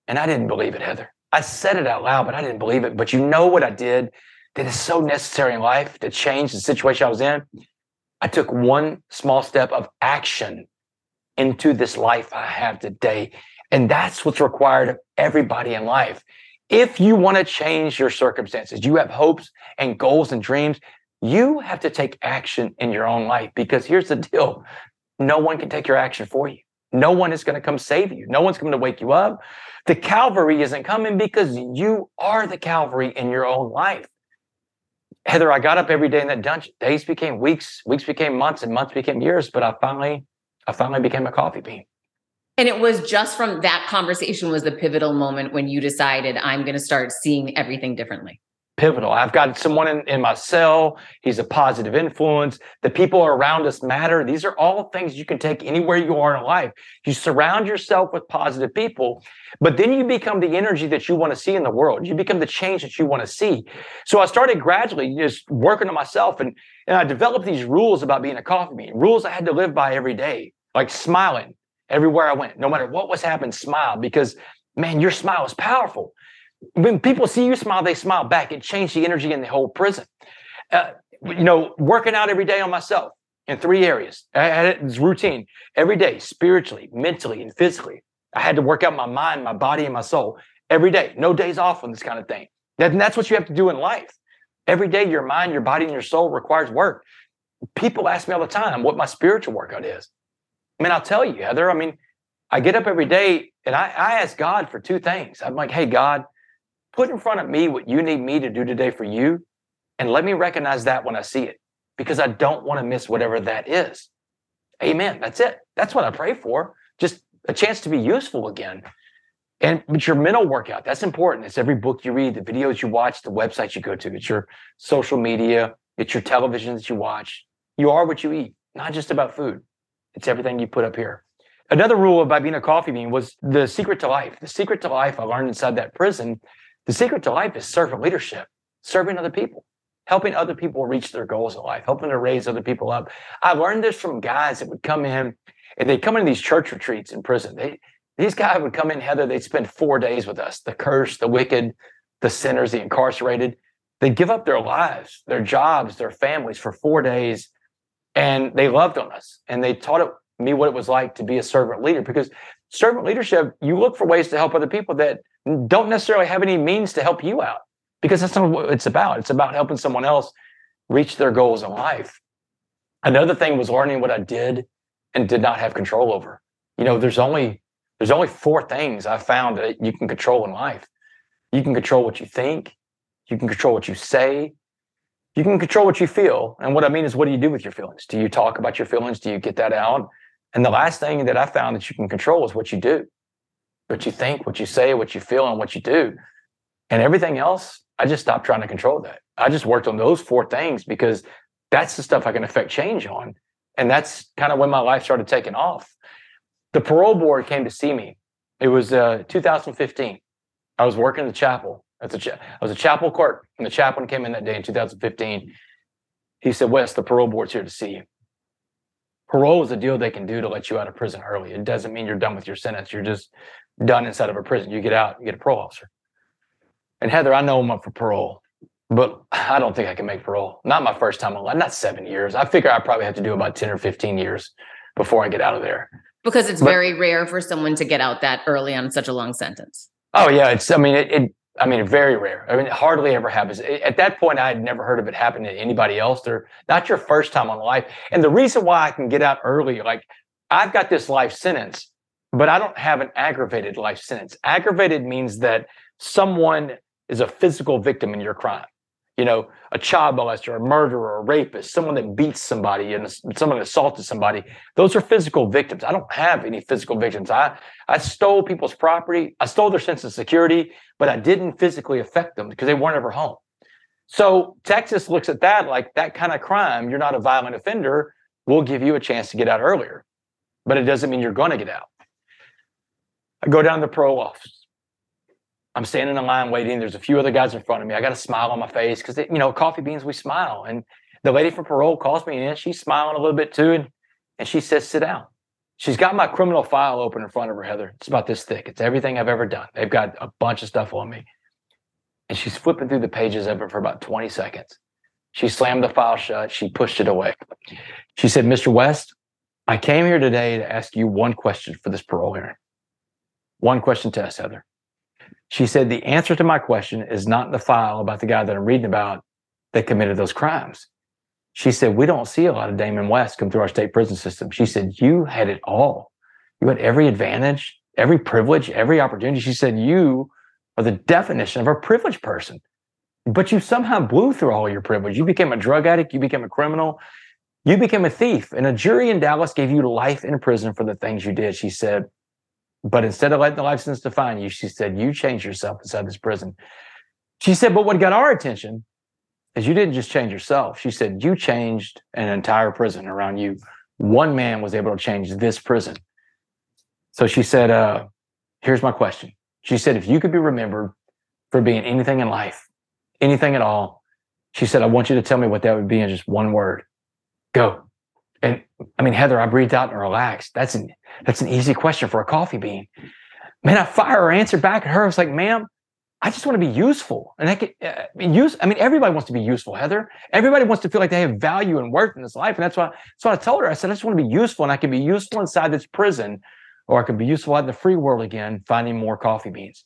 And I didn't believe it, Heather. I said it out loud, but I didn't believe it. But you know what I did that is so necessary in life to change the situation I was in? I took one small step of action into this life I have today. And that's what's required of everybody in life. If you want to change your circumstances, you have hopes and goals and dreams, you have to take action in your own life because here's the deal no one can take your action for you. No one is going to come save you. No one's going to wake you up. The Calvary isn't coming because you are the Calvary in your own life. Heather, I got up every day in that dungeon. Days became weeks, weeks became months, and months became years. But I finally, I finally became a coffee bean. And it was just from that conversation was the pivotal moment when you decided I'm going to start seeing everything differently pivotal. I've got someone in, in my cell. He's a positive influence. The people around us matter. These are all things you can take anywhere you are in life. You surround yourself with positive people, but then you become the energy that you want to see in the world. You become the change that you want to see. So I started gradually just working on myself and, and I developed these rules about being a coffee bean, rules I had to live by every day, like smiling everywhere I went, no matter what was happening, smile because man, your smile is powerful when people see you smile, they smile back. It changed the energy in the whole prison. Uh, you know, working out every day on myself in three areas. I had it as routine every day, spiritually, mentally, and physically. I had to work out my mind, my body, and my soul every day. No days off on this kind of thing. And that's what you have to do in life. Every day, your mind, your body, and your soul requires work. people ask me all the time what my spiritual workout is. I mean, I'll tell you, Heather. I mean, I get up every day and I, I ask God for two things. I'm like, hey, God, put in front of me what you need me to do today for you. And let me recognize that when I see it because I don't want to miss whatever that is. Amen. That's it. That's what I pray for. Just a chance to be useful again. And but your mental workout, that's important. It's every book you read, the videos you watch, the websites you go to, it's your social media, it's your television that you watch. You are what you eat, not just about food. It's everything you put up here. Another rule about being a coffee bean was the secret to life. The secret to life I learned inside that prison, the secret to life is servant leadership, serving other people helping other people reach their goals in life, helping to raise other people up. I learned this from guys that would come in and they'd come into these church retreats in prison. They, these guys would come in, Heather, they'd spend four days with us the cursed, the wicked, the sinners, the incarcerated. They'd give up their lives, their jobs, their families for four days. And they loved on us. And they taught me what it was like to be a servant leader because servant leadership, you look for ways to help other people that don't necessarily have any means to help you out because that's not what it's about. It's about helping someone else reach their goals in life. Another thing was learning what I did and did not have control over. You know, there's only there's only four things I found that you can control in life. You can control what you think, you can control what you say, you can control what you feel. And what I mean is what do you do with your feelings? Do you talk about your feelings? Do you get that out? And the last thing that I found that you can control is what you do. What you think, what you say, what you feel, and what you do. And everything else I just stopped trying to control that. I just worked on those four things because that's the stuff I can affect change on. And that's kind of when my life started taking off. The parole board came to see me. It was uh, 2015. I was working in the chapel. That's a cha- I was a chapel clerk, and the chaplain came in that day in 2015. He said, Wes, the parole board's here to see you. Parole is a deal they can do to let you out of prison early. It doesn't mean you're done with your sentence. You're just done inside of a prison. You get out, you get a parole officer. And Heather, I know I'm up for parole, but I don't think I can make parole. Not my first time alive, not seven years. I figure I probably have to do about 10 or 15 years before I get out of there. Because it's but, very rare for someone to get out that early on such a long sentence. Oh yeah. It's, I mean, it, it I mean, very rare. I mean, it hardly ever happens. At that point, I had never heard of it happening to anybody else. They're not your first time on life. And the reason why I can get out early, like I've got this life sentence, but I don't have an aggravated life sentence. Aggravated means that someone is a physical victim in your crime. You know, a child molester, a murderer, a rapist, someone that beats somebody and someone assaulted somebody. Those are physical victims. I don't have any physical victims. I I stole people's property. I stole their sense of security, but I didn't physically affect them because they weren't ever home. So Texas looks at that like that kind of crime. You're not a violent offender. We'll give you a chance to get out earlier, but it doesn't mean you're going to get out. I go down the parole office. I'm standing in line waiting. There's a few other guys in front of me. I got a smile on my face because, you know, coffee beans, we smile. And the lady from parole calls me in. She's smiling a little bit too. And, and she says, sit down. She's got my criminal file open in front of her, Heather. It's about this thick. It's everything I've ever done. They've got a bunch of stuff on me. And she's flipping through the pages of it for about 20 seconds. She slammed the file shut. She pushed it away. She said, Mr. West, I came here today to ask you one question for this parole hearing. One question to test, Heather. She said, The answer to my question is not in the file about the guy that I'm reading about that committed those crimes. She said, We don't see a lot of Damon West come through our state prison system. She said, You had it all. You had every advantage, every privilege, every opportunity. She said, You are the definition of a privileged person. But you somehow blew through all your privilege. You became a drug addict, you became a criminal, you became a thief. And a jury in Dallas gave you life in prison for the things you did. She said, but instead of letting the life sentence define you, she said, You change yourself inside this prison. She said, But what got our attention is you didn't just change yourself. She said, You changed an entire prison around you. One man was able to change this prison. So she said, uh, Here's my question. She said, If you could be remembered for being anything in life, anything at all, she said, I want you to tell me what that would be in just one word. Go. And I mean, Heather, I breathed out and relaxed. That's an that's an easy question for a coffee bean. Man, I fire her answer back at her. I was like, ma'am, I just want to be useful. And I can uh, use, I mean, everybody wants to be useful, Heather. Everybody wants to feel like they have value and worth in this life. And that's why, that's what I told her. I said, I just want to be useful and I can be useful inside this prison or I can be useful out in the free world again, finding more coffee beans.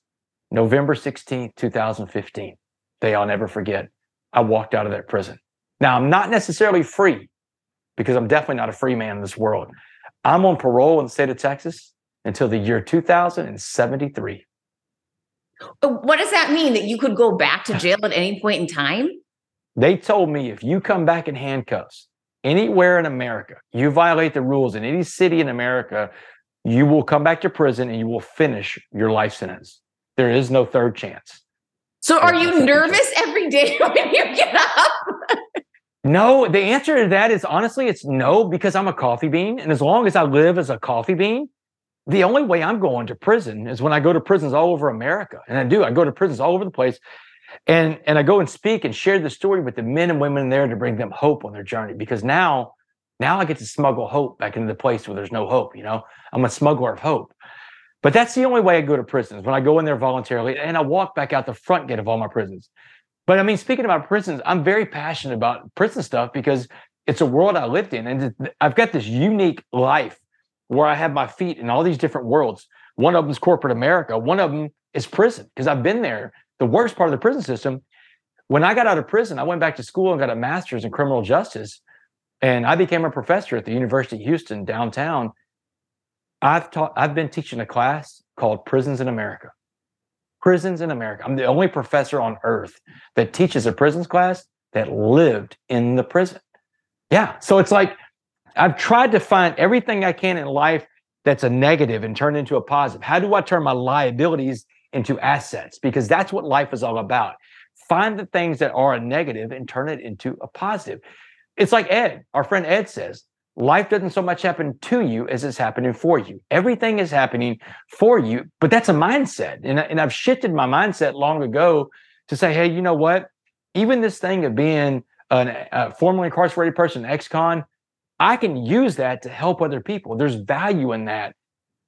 November 16th, 2015. Day I'll never forget. I walked out of that prison. Now, I'm not necessarily free. Because I'm definitely not a free man in this world. I'm on parole in the state of Texas until the year 2073. What does that mean? That you could go back to jail at any point in time? They told me if you come back in handcuffs anywhere in America, you violate the rules in any city in America, you will come back to prison and you will finish your life sentence. There is no third chance. So, are you nervous every day [LAUGHS] when you get up? No, the answer to that is honestly, it's no, because I'm a coffee bean. And as long as I live as a coffee bean, the only way I'm going to prison is when I go to prisons all over America. And I do, I go to prisons all over the place. And, and I go and speak and share the story with the men and women there to bring them hope on their journey. Because now, now I get to smuggle hope back into the place where there's no hope. You know, I'm a smuggler of hope. But that's the only way I go to prisons when I go in there voluntarily and I walk back out the front gate of all my prisons. But I mean, speaking about prisons, I'm very passionate about prison stuff because it's a world I lived in and I've got this unique life where I have my feet in all these different worlds. One of them is corporate America. One of them is prison because I've been there. The worst part of the prison system. When I got out of prison, I went back to school and got a master's in criminal justice. And I became a professor at the University of Houston downtown. I've taught, I've been teaching a class called Prisons in America. Prisons in America. I'm the only professor on earth that teaches a prisons class that lived in the prison. Yeah. So it's like I've tried to find everything I can in life that's a negative and turn into a positive. How do I turn my liabilities into assets? Because that's what life is all about. Find the things that are a negative and turn it into a positive. It's like Ed, our friend Ed says, life doesn't so much happen to you as it's happening for you. Everything is happening for you, but that's a mindset. And, and I've shifted my mindset long ago to say, hey, you know what? Even this thing of being an, a formerly incarcerated person, ex con, I can use that to help other people. There's value in that,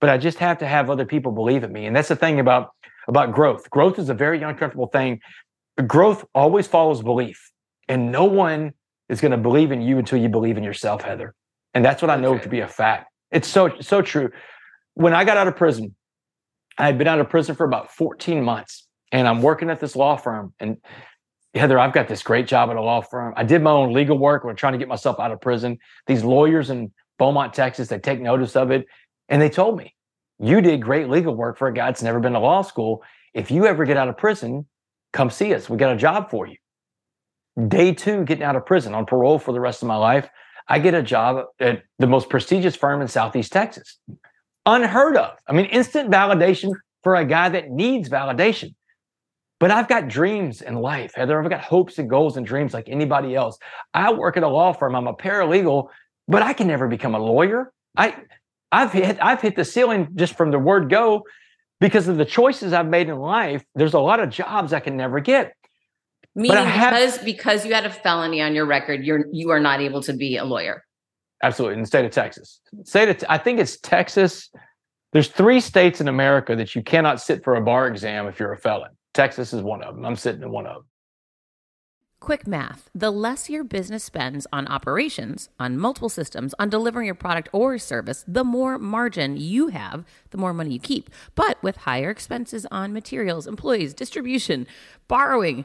but I just have to have other people believe in me. And that's the thing about, about growth. Growth is a very uncomfortable thing. Growth always follows belief, and no one is going to believe in you until you believe in yourself, Heather. And that's what I know to be a fact. It's so, so true. When I got out of prison, I had been out of prison for about 14 months and I'm working at this law firm. And Heather, I've got this great job at a law firm. I did my own legal work. I'm trying to get myself out of prison. These lawyers in Beaumont, Texas, they take notice of it. And they told me, you did great legal work for a guy that's never been to law school. If you ever get out of prison, come see us. We got a job for you. Day two, getting out of prison on parole for the rest of my life. I get a job at the most prestigious firm in Southeast Texas. Unheard of. I mean, instant validation for a guy that needs validation. But I've got dreams in life, Heather. I've got hopes and goals and dreams like anybody else. I work at a law firm. I'm a paralegal, but I can never become a lawyer. I, I've hit, I've hit the ceiling just from the word go because of the choices I've made in life. There's a lot of jobs I can never get. Meaning have, because because you had a felony on your record, you're you are not able to be a lawyer. Absolutely, in the state of Texas. State of, I think it's Texas. There's three states in America that you cannot sit for a bar exam if you're a felon. Texas is one of them. I'm sitting in one of them. Quick math the less your business spends on operations, on multiple systems, on delivering your product or service, the more margin you have, the more money you keep. But with higher expenses on materials, employees, distribution, borrowing,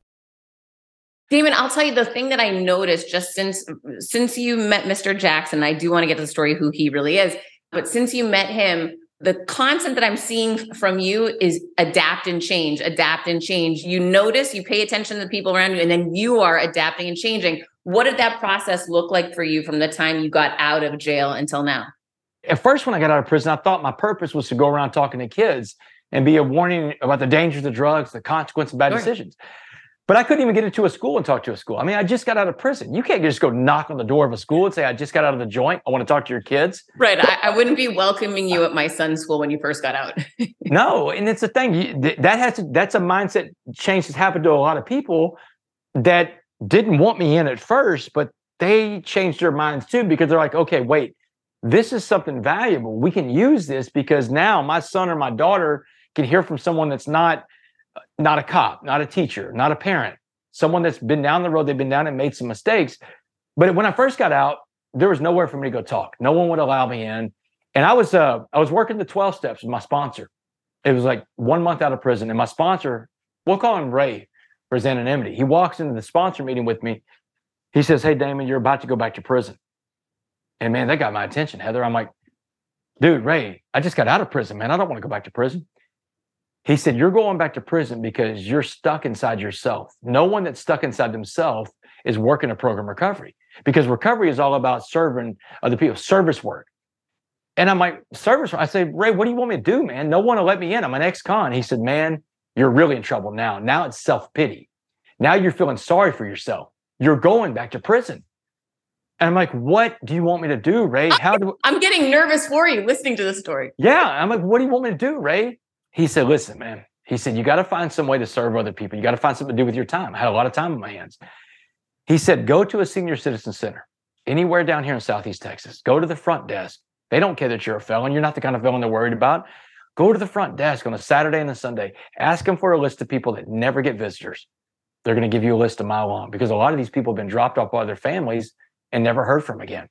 Damon, I'll tell you the thing that I noticed just since since you met Mr. Jackson, I do want to get to the story who he really is, but since you met him, the content that I'm seeing from you is adapt and change, adapt and change. You notice, you pay attention to the people around you, and then you are adapting and changing. What did that process look like for you from the time you got out of jail until now? At first, when I got out of prison, I thought my purpose was to go around talking to kids and be a warning about the dangers of drugs, the consequence of bad sure. decisions. But I couldn't even get into a school and talk to a school. I mean, I just got out of prison. You can't just go knock on the door of a school and say, I just got out of the joint. I want to talk to your kids. Right. I, I wouldn't be welcoming you at my son's school when you first got out. [LAUGHS] no. And it's the thing you, that has to, that's a mindset change that's happened to a lot of people that didn't want me in at first, but they changed their minds too because they're like, okay, wait, this is something valuable. We can use this because now my son or my daughter can hear from someone that's not not a cop, not a teacher, not a parent, someone that's been down the road, they've been down and made some mistakes. But when I first got out, there was nowhere for me to go talk. No one would allow me in. And I was uh I was working the 12 steps with my sponsor. It was like one month out of prison. And my sponsor, we'll call him Ray for his anonymity. He walks into the sponsor meeting with me. He says, Hey Damon, you're about to go back to prison. And man, that got my attention, Heather. I'm like, dude, Ray, I just got out of prison, man. I don't want to go back to prison. He said, You're going back to prison because you're stuck inside yourself. No one that's stuck inside themselves is working a program recovery because recovery is all about serving other people, service work. And I'm like, service. I say, Ray, what do you want me to do, man? No one will let me in. I'm an ex-con. He said, Man, you're really in trouble now. Now it's self-pity. Now you're feeling sorry for yourself. You're going back to prison. And I'm like, what do you want me to do, Ray? How do I'm getting nervous for you listening to this story. Yeah. I'm like, what do you want me to do, Ray? He said, listen, man, he said, you got to find some way to serve other people. You got to find something to do with your time. I had a lot of time in my hands. He said, go to a senior citizen center anywhere down here in Southeast Texas. Go to the front desk. They don't care that you're a felon. You're not the kind of felon they're worried about. Go to the front desk on a Saturday and a Sunday. Ask them for a list of people that never get visitors. They're going to give you a list a mile long because a lot of these people have been dropped off by their families and never heard from again.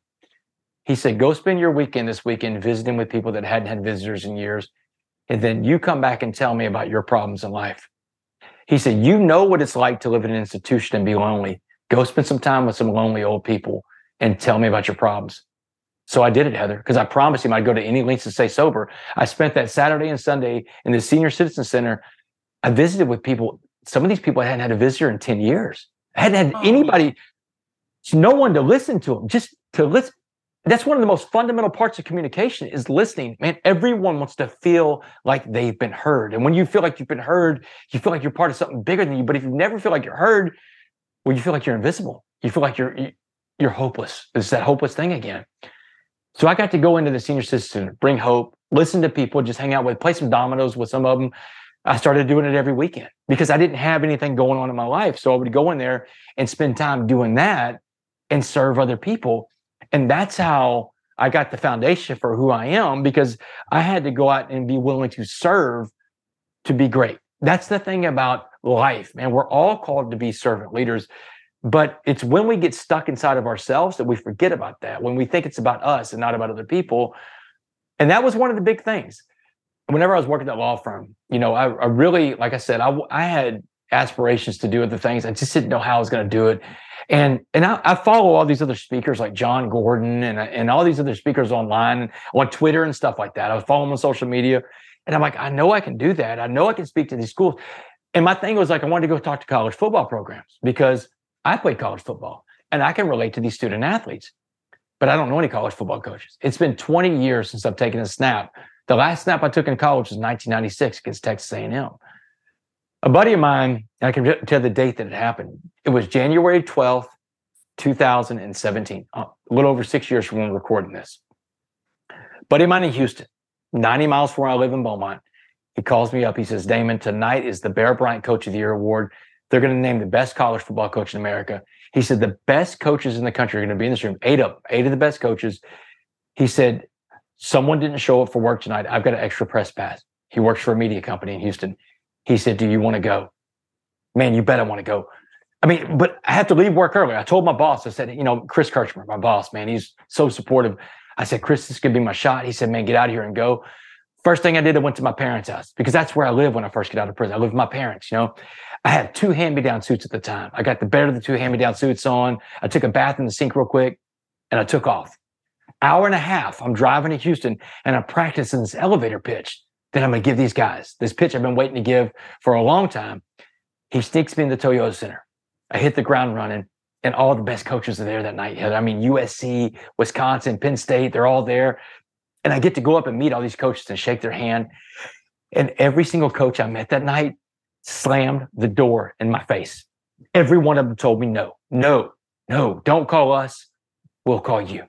He said, go spend your weekend this weekend visiting with people that hadn't had visitors in years and then you come back and tell me about your problems in life. He said, You know what it's like to live in an institution and be lonely. Go spend some time with some lonely old people and tell me about your problems. So I did it, Heather, because I promised him I'd go to any lengths to stay sober. I spent that Saturday and Sunday in the Senior Citizen Center. I visited with people. Some of these people I hadn't had a visitor in 10 years. I hadn't had oh. anybody, no one to listen to them, just to listen that's one of the most fundamental parts of communication is listening. Man everyone wants to feel like they've been heard. And when you feel like you've been heard you feel like you're part of something bigger than you. But if you never feel like you're heard well you feel like you're invisible. You feel like you're you're hopeless. It's that hopeless thing again. So i got to go into the senior citizen bring hope listen to people just hang out with play some dominoes with some of them i started doing it every weekend because i didn't have anything going on in my life. So i would go in there and spend time doing that and serve other people and that's how I got the foundation for who I am because I had to go out and be willing to serve to be great. That's the thing about life, man. We're all called to be servant leaders, but it's when we get stuck inside of ourselves that we forget about that, when we think it's about us and not about other people. And that was one of the big things. Whenever I was working at law firm, you know, I, I really, like I said, I, I had aspirations to do other things. I just didn't know how I was going to do it. And and I, I, follow all these other speakers like Jon Gordon and and all these other speakers online on Twitter and stuff like that. I follow them on social media, and I'm like, I know I can do that. I know I can speak to these schools. And my thing was like, I wanted to go talk to college football programs because I played college football and I can relate to these student athletes. but I don't know any college football coaches. It's been 20 years since I've taken a snap. The last snap I took in college was 1996 against Texas A&M. A buddy of mine, I can tell the date that it happened. It was January 12th, 2017, uh, a little over six years from when recording this. Buddy of mine in Houston, 90 miles from where I live in Beaumont. He calls me up. He says, Damon, tonight is the Bear Bryant Coach of the Year award. They're going to name the best college football coach in America. He said the best coaches in the country are going to be in this room. Eight of them, eight of the best coaches. He said someone didn't show up for work tonight. I've got an extra press pass. He works for a media company in Houston. He said, "Do you want to go?" Man, you bet I want to go. I mean, but I had to leave work early. I told my boss. I said, you know, Chris Kirchner, my boss, man, he's so supportive. I said, Chris, this could be my shot. He said, man, get out of here and go. First thing I did, I went to my parents' house because that's where I live when I first get out of prison. I live with my parents, you know. I had two hand-me-down suits at the time. I got the better of the two hand-me-down suits on. I took a bath in the sink real quick and I took off. Hour and a half, I'm driving to Houston and I'm practicing this elevator pitch that I'm going to give these guys. This pitch I've been waiting to give for a long time. He sneaks me in the Toyota Center. I hit the ground running and all the best coaches are there that night. I mean, USC, Wisconsin, Penn State, they're all there. And I get to go up and meet all these coaches and shake their hand. And every single coach I met that night slammed the door in my face. Every one of them told me, no, no, no, don't call us. We'll call you.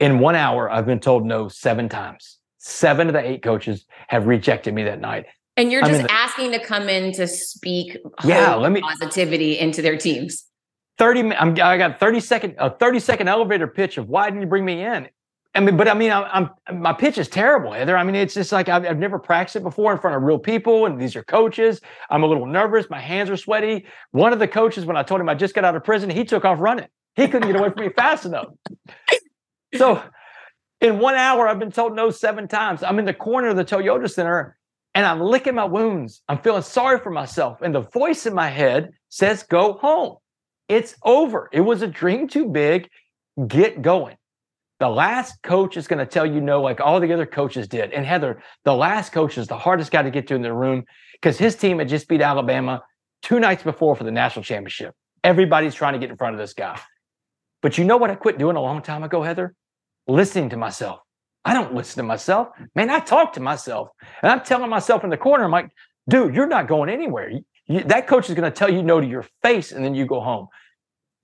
In one hour, I've been told no seven times. Seven of the eight coaches have rejected me that night. And you're just the, asking to come in to speak yeah, let me, positivity into their teams. 30 I'm, I got 30 second a 30 second elevator pitch of why didn't you bring me in? I mean, but I mean, I'm, I'm my pitch is terrible, Heather. I mean, it's just like I've, I've never practiced it before in front of real people, and these are coaches. I'm a little nervous. My hands are sweaty. One of the coaches, when I told him I just got out of prison, he took off running. He couldn't get away from me fast enough. So, in one hour, I've been told no seven times. I'm in the corner of the Toyota Center, and I'm licking my wounds. I'm feeling sorry for myself, and the voice in my head says, "Go home. It's over. It was a dream too big. Get going." The last coach is going to tell you no, like all the other coaches did. And Heather, the last coach is the hardest guy to get to in the room because his team had just beat Alabama two nights before for the national championship. Everybody's trying to get in front of this guy. But you know what I quit doing a long time ago, Heather? Listening to myself. I don't listen to myself. Man, I talk to myself. And I'm telling myself in the corner, I'm like, dude, you're not going anywhere. You, that coach is going to tell you no to your face and then you go home.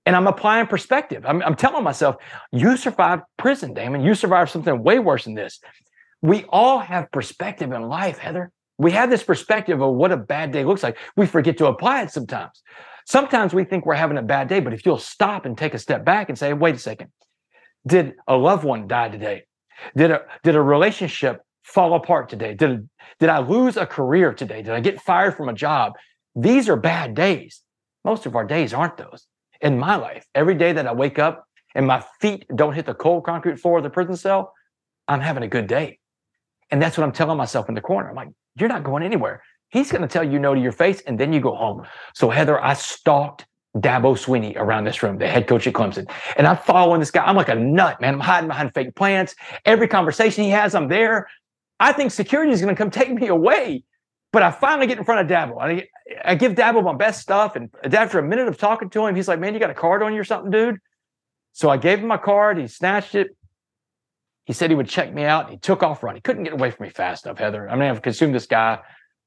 And I'm applying perspective. I'm, I'm telling myself, you survived prison, Damon. You survived something way worse than this. We all have perspective in life, Heather. We have this perspective of what a bad day looks like. We forget to apply it sometimes. Sometimes we think we're having a bad day, but if you'll stop and take a step back and say, wait a second, did a loved one die today? Did a, did a relationship fall apart today? Did, did I lose a career today? Did I get fired from a job? These are bad days. Most of our days aren't those in my life. Every day that I wake up and my feet don't hit the cold concrete floor of the prison cell, I'm having a good day. And that's what I'm telling myself in the corner. I'm like, you're not going anywhere. He's going to tell you no to your face, and then you go home. So, Heather, I stalked Dabo Swinney around this room, the head coach at Clemson. And I'm following this guy. I'm like a nut, man. I'm hiding behind fake plants. Every conversation he has, I'm there. I think security is going to come take me away. But I finally get in front of Dabo. I, I give Dabo my best stuff. And after a minute of talking to him, he's like, Man, you got a card on you or something, dude? So I gave him my card. He snatched it. He said he would check me out. He took off running. He couldn't get away from me fast enough, Heather. I mean, I've consumed this guy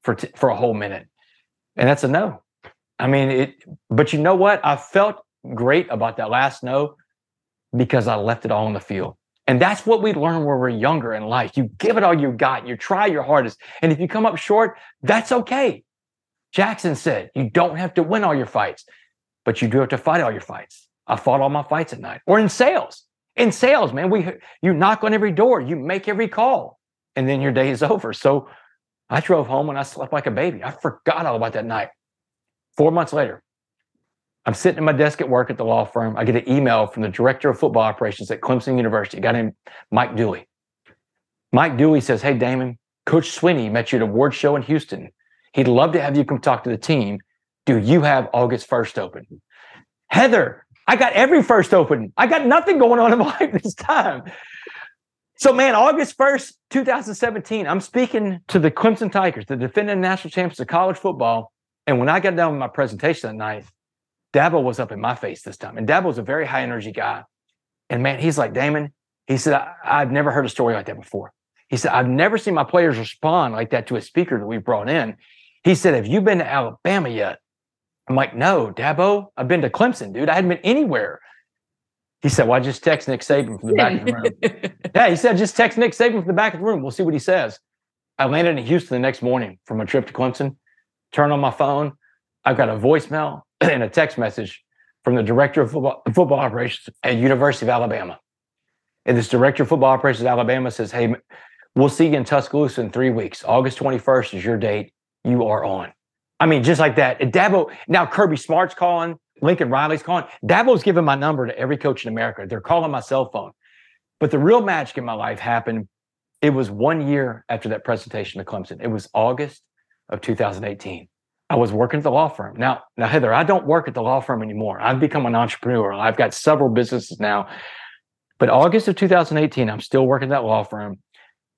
for, t- for a whole minute. And that's a no. I mean, it, but you know what? I felt great about that last no because I left it all on the field. And that's what we learn when we're younger in life. You give it all you got, you try your hardest. And if you come up short, that's okay. Jackson said, you don't have to win all your fights, but you do have to fight all your fights. I fought all my fights at night or in sales. In sales, man, we you knock on every door, you make every call, and then your day is [LAUGHS] over. So I drove home and I slept like a baby. I forgot all about that night. Four months later, I'm sitting at my desk at work at the law firm. I get an email from the director of football operations at Clemson University, a guy named Mike Dewey. Mike Dewey says, Hey, Damon, Coach Swinney met you at a award show in Houston. He'd love to have you come talk to the team. Do you have August 1st open? Heather, I got every first open. I got nothing going on in my [LAUGHS] life this time. So, man, August 1st, 2017, I'm speaking to the Clemson Tigers, the defending national champions of college football. And when I got done with my presentation that night, Dabo was up in my face this time. And Dabo was a very high energy guy. And man, he's like, Damon, he said, I've never heard a story like that before. He said, I've never seen my players respond like that to a speaker that we brought in. He said, Have you been to Alabama yet? I'm like, No, Dabo, I've been to Clemson, dude. I hadn't been anywhere. He said, Well, I just text Nick Saban from the back of the room. [LAUGHS] yeah, he said, Just text Nick Saban from the back of the room. We'll see what he says. I landed in Houston the next morning from a trip to Clemson, turn on my phone. I've got a voicemail [CLEARS THROAT] and a text message from the director of football, football operations at University of Alabama. And this director of football operations at Alabama says, Hey, we'll see you in Tuscaloosa in three weeks. August 21st is your date. You are on. I mean, just like that. And Dabo, now Kirby Smart's calling, Lincoln Riley's calling. Dabo's giving my number to every coach in America. They're calling my cell phone. But the real magic in my life happened it was one year after that presentation to Clemson. It was August of 2018. I was working at the law firm. Now, now Heather, I don't work at the law firm anymore. I've become an entrepreneur. I've got several businesses now. But August of 2018, I'm still working at that law firm,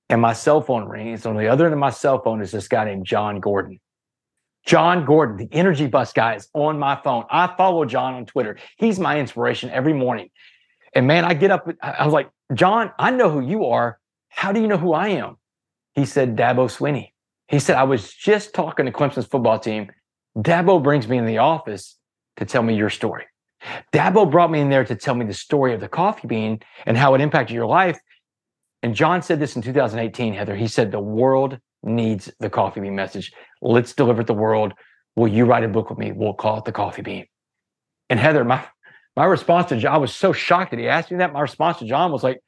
and my cell phone rings. On the other end of my cell phone is this guy named Jon Gordon. Jon Gordon, the energy bus guy, is on my phone. I follow Jon on Twitter. He's my inspiration every morning. And man, I get up, I was like, Jon, I know who you are. How do you know who I am? He said, Dabo Swinney. He said, I was just talking to Clemson's football team. Dabo brings me in the office to tell me your story. Dabo brought me in there to tell me the story of the coffee bean and how it impacted your life. And Jon said this in 2018, Heather. He said, The world needs the coffee bean message. Let's deliver it to the world. Will you write a book with me? We'll call it the coffee bean. And Heather, my my response to Jon, I was so shocked that he asked me that. My response to Jon was like,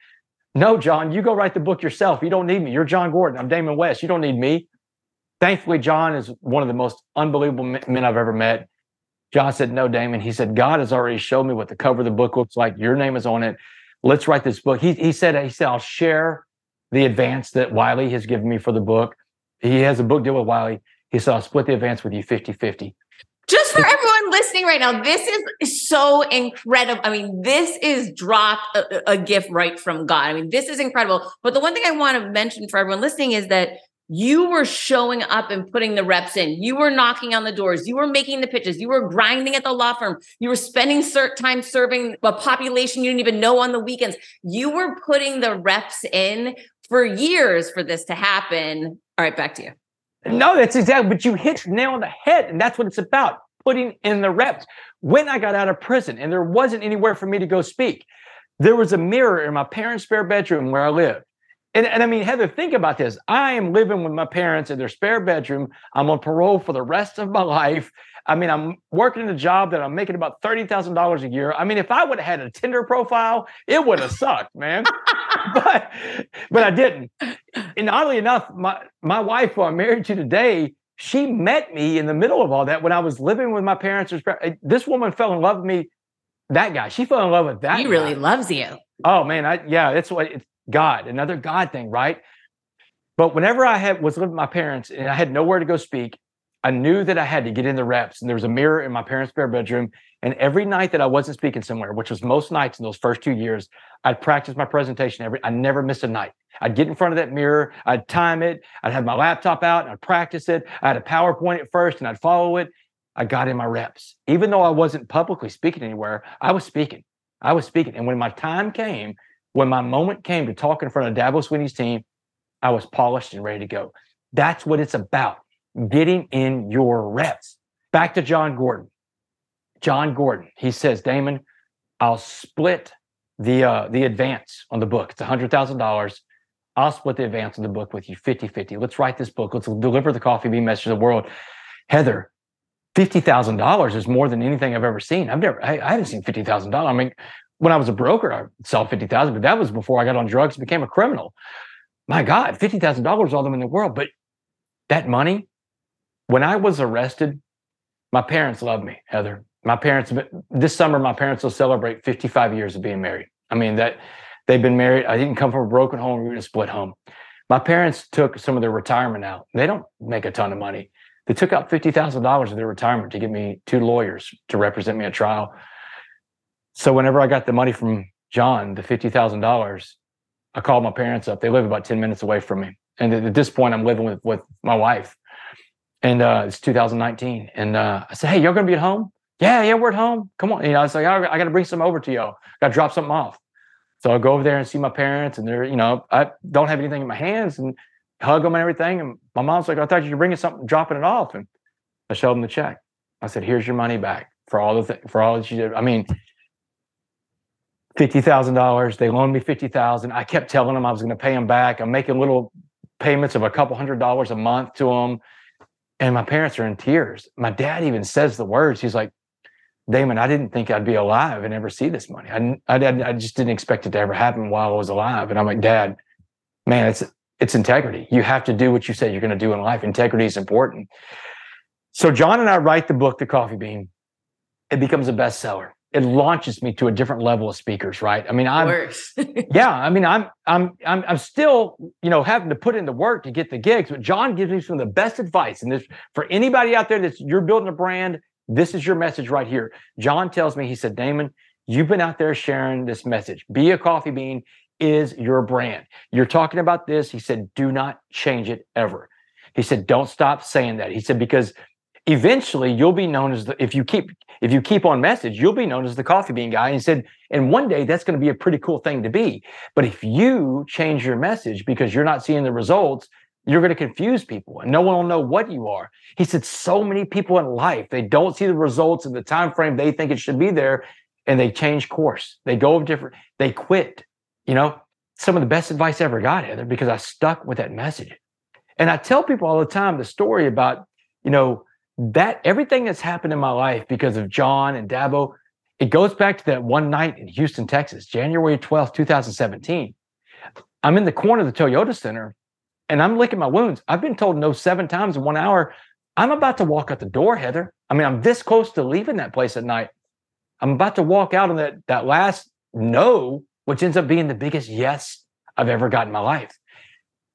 no, Jon, you go write the book yourself. You don't need me. You're Jon Gordon. I'm Damon West. You don't need me. Thankfully, Jon is one of the most unbelievable men I've ever met. Jon said, No, Damon. He said, God has already showed me what the cover of the book looks like. Your name is on it. Let's write this book. He, he said, he said, I'll share the advance that Wiley has given me for the book. He has a book deal with Wiley. He said, I'll split the advance with you 50 50. Just for everyone listening right now, this is so incredible. I mean, this is dropped a, a gift right from God. I mean, this is incredible. But the one thing I want to mention for everyone listening is that you were showing up and putting the reps in. You were knocking on the doors. You were making the pitches. You were grinding at the law firm. You were spending certain time serving a population you didn't even know on the weekends. You were putting the reps in for years for this to happen. All right, back to you. No, that's exactly, but you hit nail on the head. And that's what it's about putting in the reps. When I got out of prison and there wasn't anywhere for me to go speak, there was a mirror in my parents' spare bedroom where I lived. And, and I mean, Heather, think about this. I am living with my parents in their spare bedroom. I'm on parole for the rest of my [LAUGHS] life. I mean, I'm working a job that I'm making about $30,000 a year. I mean, if I would have had a Tinder profile, it would have sucked, man. [LAUGHS] but but I didn't. And oddly enough, my my wife who I'm married to today, she met me in the middle of all that when I was living with my parents. This woman fell in love with me. That guy, she fell in love with that. He really loves you. Oh man, I yeah, that's what it's God, another God thing, right? But whenever I had was living with my parents and I had nowhere to go speak, I knew that I had to get in the reps. And there was a mirror in my parents' spare bedroom. And every night that I wasn't speaking somewhere, which was most nights in those first two years, I'd practice my presentation every I never missed a night. I'd get in front of that mirror, I'd time it, I'd have my laptop out, and I'd practice it. I had a PowerPoint at first and I'd follow it. I got in my reps. Even though I wasn't publicly speaking anywhere, I was speaking. I was speaking. And when my time came, when my moment came to talk in front of Dabo Swinney's team, I was polished and ready to go. That's what it's about getting in your reps. Back to Jon Gordon. Jon Gordon, he says, Damon, I'll split the uh, the advance on the book. It's $100,000. I'll split the advance on the book with you 50 50. Let's write this book. Let's deliver the coffee bean message to the world. Heather, $50,000 is more than anything I've ever seen. I've never, I, I haven't seen $50,000. I mean, when I was a broker, I saw 50,000, but that was before I got on drugs and became a criminal. My God, $50,000 all them in the world. But that money when I was arrested, my parents loved me, Heather. My parents, this summer, my parents will celebrate 55 years of being married. I mean, that they've been married. I didn't come from a broken home. We were in a split home. My parents took some of their retirement out. They don't make a ton of money. They took out $50,000 of their retirement to get me two lawyers to represent me at trial. So whenever I got the money from Jon, the $50,000, I called my parents up. They live about 10 minutes away from me. And at this point, I'm living with, with my wife and uh, it's 2019. And uh, I said, "Hey, y'all gonna be at home?" Yeah, yeah, we're at home. Come on. You know, I was like, "I, I got to bring some over to y'all. Got to drop something off." So I'll go over there and see my parents, and they're, you know, I don't have anything in my hands and hug them and everything. And my mom's like, I thought you were bringing something, dropping it off. And I showed them the check. I said, here's your money back for all the th- for all that you did. I mean, fifty thousand dollars. They loaned me fifty thousand. I kept telling them I was going to pay them back. I'm making little payments of a couple hundred dollars a month to them, and my parents are in tears. My dad even says the words. He's like, Damon, I didn't think I'd be alive and ever see this money. I, I, I just didn't expect it to ever happen while I was alive. And I'm like, Dad, man, it's it's integrity. You have to do what you say you're going to do in life. Integrity is important. So Jon and I write the book, The Coffee Bean. It becomes a bestseller. It launches me to a different level of speakers, right? I mean, I'm [LAUGHS] yeah, I mean, I'm I'm I'm I'm still, you know, having to put in the work to get the gigs, but Jon gives me some of the best advice. And this for anybody out there that's you're building a brand, this is your message right here. Jon tells me, he said, Damon, you've been out there sharing this message. Be a coffee bean is your brand. You're talking about this. He said, do not change it ever. He said, don't stop saying that. He said, because eventually you'll be known as the if you keep if you keep on message you'll be known as the coffee bean guy and said and one day that's going to be a pretty cool thing to be. But if you change your message because you're not seeing the results you're going to confuse people and no one will know what you are. He said so many people in life they don't see the results in the time frame they think it should be there and they change course. They go different they quit. You know some of the best advice I ever got heather because i stuck with that message. And i tell people all the time the story about you know that everything that's happened in my life because of Jon and Dabo, it goes back to that one night in Houston, Texas, January 12th, 2017. I'm in the corner of the Toyota Center and I'm licking my wounds. I've been told no seven times in one hour. I'm about to walk out the door, Heather. I mean, I'm this close to leaving that place at night. I'm about to walk out on that, that last no, which ends up being the biggest yes I've ever got in my life.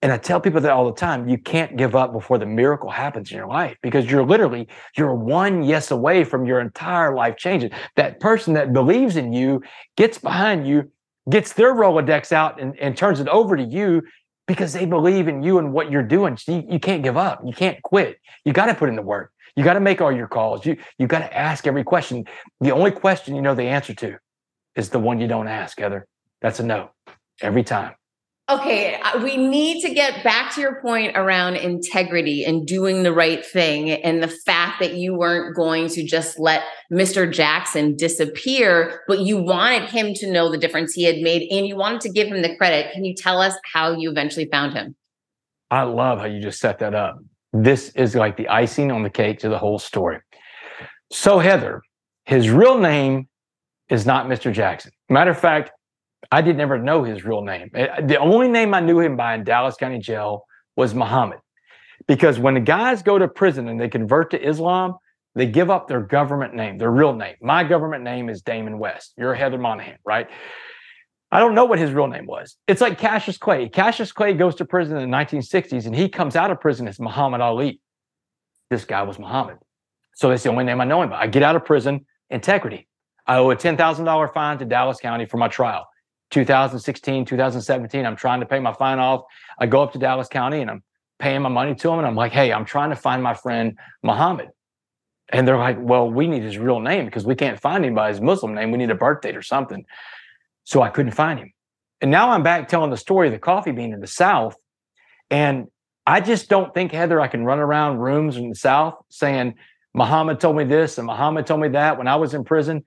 And I tell people that all the time, you can't give up before the miracle happens in your life because you're literally, you're one yes away from your entire life changing. That person that believes in you gets behind you, gets their Rolodex out and, and turns it over to you because they believe in you and what you're doing. So you, you can't give up. You can't quit. You got to put in the work. You got to make all your calls. You, you got to ask every question. The only question you know the answer to is the one you don't ask, Heather. That's a no every time. Okay, we need to get back to your point around integrity and doing the right thing and the fact that you weren't going to just let Mr. Jackson disappear, but you wanted him to know the difference he had made and you wanted to give him the credit. Can you tell us how you eventually found him? I love how you just set that up. This is like the icing on the cake to the whole story. So, Heather, his real name is not Mr. Jackson. Matter of fact, I didn't ever know his real name. Eh, the only name I knew him by in Dallas County Jail was Muhammad. Because when the guys go to prison and they convert to Islam, they give up their government name, their real name. My government name is Damon West. You're Heather Monahan, right? I don't know what his real name was. It's like Cassius Clay. Cassius Clay goes to prison in the 1960s and he comes out of prison as Muhammad Ali. This guy was Muhammad. So that's the only name I know him by. I get out of prison, integrity. I owe a $10,000 fine to Dallas County for my trial. 2016, 2017. I'm trying to pay my fine off. I go up to Dallas County and I'm paying my money to him. And I'm like, hey, I'm trying to find my friend Muhammad. And they're like, well, we need his real name because we can't find him by his Muslim name. We need a birth date or something. So I couldn't find him. And now I'm back telling the story of the coffee bean in the South. And I just don't think, Heather, I can run around rooms in the South saying, Muhammad told me this and Muhammad told me that when I was in prison.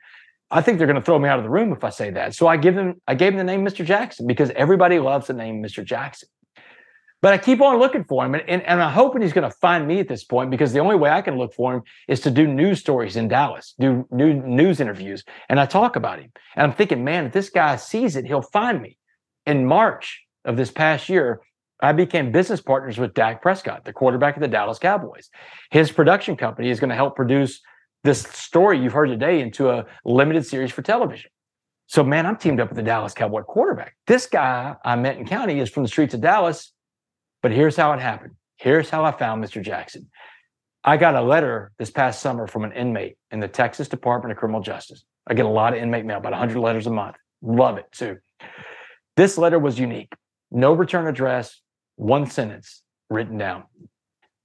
I think they're going to throw me out of the room if I say that. So I give them, I gave him the name Mr. Jackson because everybody loves the name Mr. Jackson. But I keep on looking for him, and, and, and I'm hoping he's going to find me at this point because the only way I can look for him is to do news stories in Dallas, do new news interviews, and I talk about him. And I'm thinking, man, if this guy sees it, he'll find me. In March of this past year, I became business partners with Dak Prescott, the quarterback of the Dallas Cowboys. His production company is going to help produce this story you've heard today into a limited series for television. So, man, I'm teamed up with the Dallas Cowboy quarterback. This guy I met in county is from the streets of Dallas, but here's how it happened. Here's how I found Mr. Jackson. I got a letter this past summer from an inmate in the Texas Department of Criminal Justice. I get a lot of inmate mail, about 100 letters a month. Love it too. This letter was unique. No return address, one sentence written down.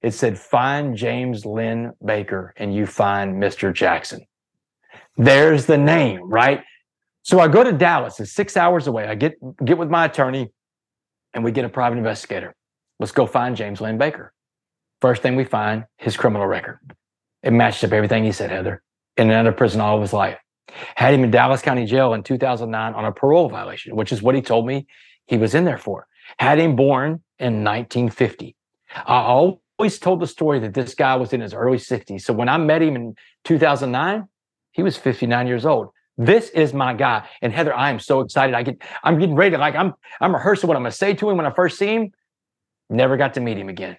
It said, find James Lynn Baker and you find Mr. Jackson. There's the name, right? So I go to Dallas, it's six hours away. I get get with my attorney and we get a private investigator. Let's go find James Lynn Baker. First thing we find, his criminal record. It matched up everything he said, Heather. In and out of prison all of his life. Had him in Dallas County Jail in 2009 on a parole violation, which is what he told me he was in there for. Had him born in 1950. I always told the story that this guy was in his early 60s. So when I met him in 2009, he was 59 years old. This is my guy. And Heather, I am so excited. I get, I'm getting ready to like, I'm, I'm rehearsing what I'm going to say to him when I first see him. Never got to meet him again.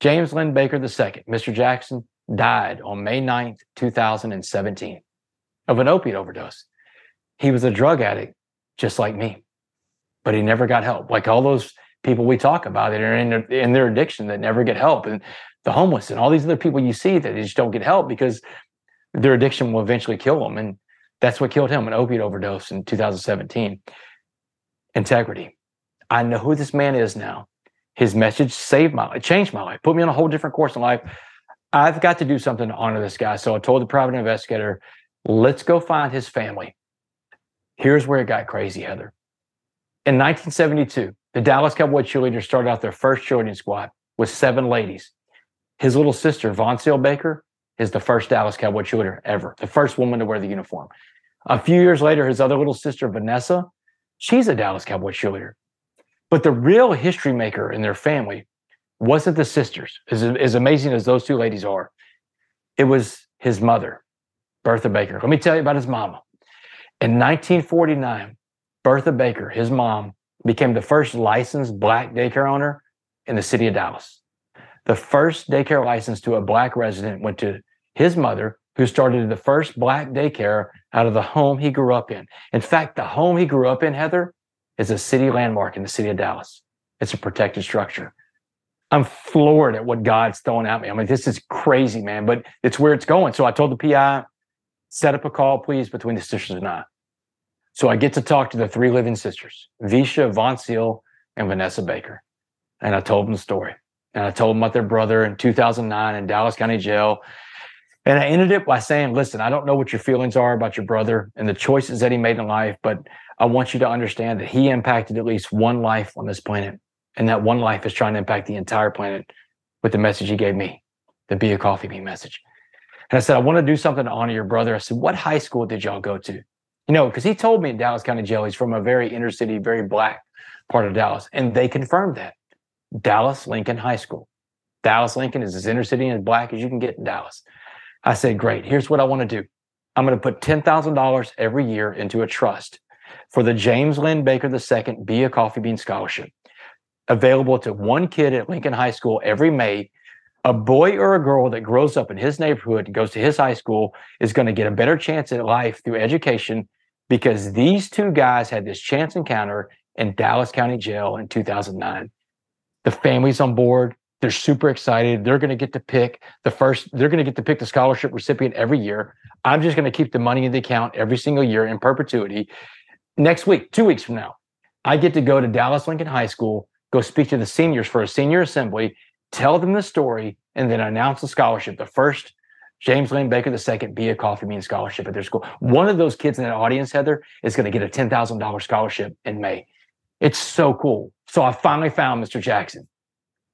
James Lynn Baker II, Mr. Jackson, died on May 9th, 2017 of an opiate overdose. He was a drug addict, just like me, but he never got help. Like all those people we talk about that are in their, in their addiction that never get help, and the homeless and all these other people you see that just don't get help because their addiction will eventually kill them. And that's what killed him an opiate overdose in 2017. Integrity. I know who this man is now. His message saved my life, changed my life, put me on a whole different course in life. I've got to do something to honor this guy. So I told the private investigator, let's go find his family. Here's where it got crazy, Heather. In 1972, the Dallas Cowboy cheerleaders started out their first cheerleading squad with seven ladies. His little sister, Vonciel Baker, is the first Dallas Cowboy cheerleader ever, the first woman to wear the uniform. A few years later, his other little sister, Vanessa, she's a Dallas Cowboy cheerleader. But the real history maker in their family wasn't the sisters, as, as amazing as those two ladies are. It was his mother, Bertha Baker. Let me tell you about his mama. In 1949, Bertha Baker, his mom, became the first licensed black daycare owner in the city of Dallas. The first daycare license to a black resident went to his mother, who started the first black daycare out of the home he grew up in. In fact, the home he grew up in, Heather, is a city landmark in the city of Dallas. It's a protected structure. I'm floored at what God's throwing at me. I mean, this is crazy, man, but it's where it's going. So I told the PI, set up a call, please, between the sisters and I. So I get to talk to the three living sisters, Visha, Vonciel, and Vanessa Baker. And I told them the story. And I told them about their brother in 2009 in Dallas County Jail. And I ended it by saying, listen, I don't know what your feelings are about your brother and the choices that he made in life, but I want you to understand that he impacted at least one life on this planet. And that one life is trying to impact the entire planet with the message he gave me, the Be a Coffee Bean message. And I said, I want to do something to honor your brother. I said, What high school did y'all go to? You know, because he told me in Dallas County Jail, he's from a very inner city, very black part of Dallas. And they confirmed that. Dallas Lincoln High School. Dallas Lincoln is as inner city and as black as you can get in Dallas. I said, great. Here's what I want to do. I'm going to put $10,000 every year into a trust for the James Lynn Baker II Be a Coffee Bean Scholarship, available to one kid at Lincoln High School every May. A boy or a girl that grows up in his neighborhood and goes to his high school is going to get a better chance at life through education because these two guys had this chance encounter in Dallas County Jail in 2009. The family's on board. They're super excited. They're going to get to pick the first, they're going to get to pick the scholarship recipient every year. I'm just going to keep the money in the account every single year in perpetuity. Next week, two weeks from now, I get to go to Dallas Lincoln High School, go speak to the seniors for a senior assembly, tell them the story, and then announce the scholarship. The first James Lynn Baker II be a coffee bean scholarship at their school. One of those kids in that audience, Heather, is going to get a $10,000 scholarship in May. It's so cool. So I finally found Mr. Jackson.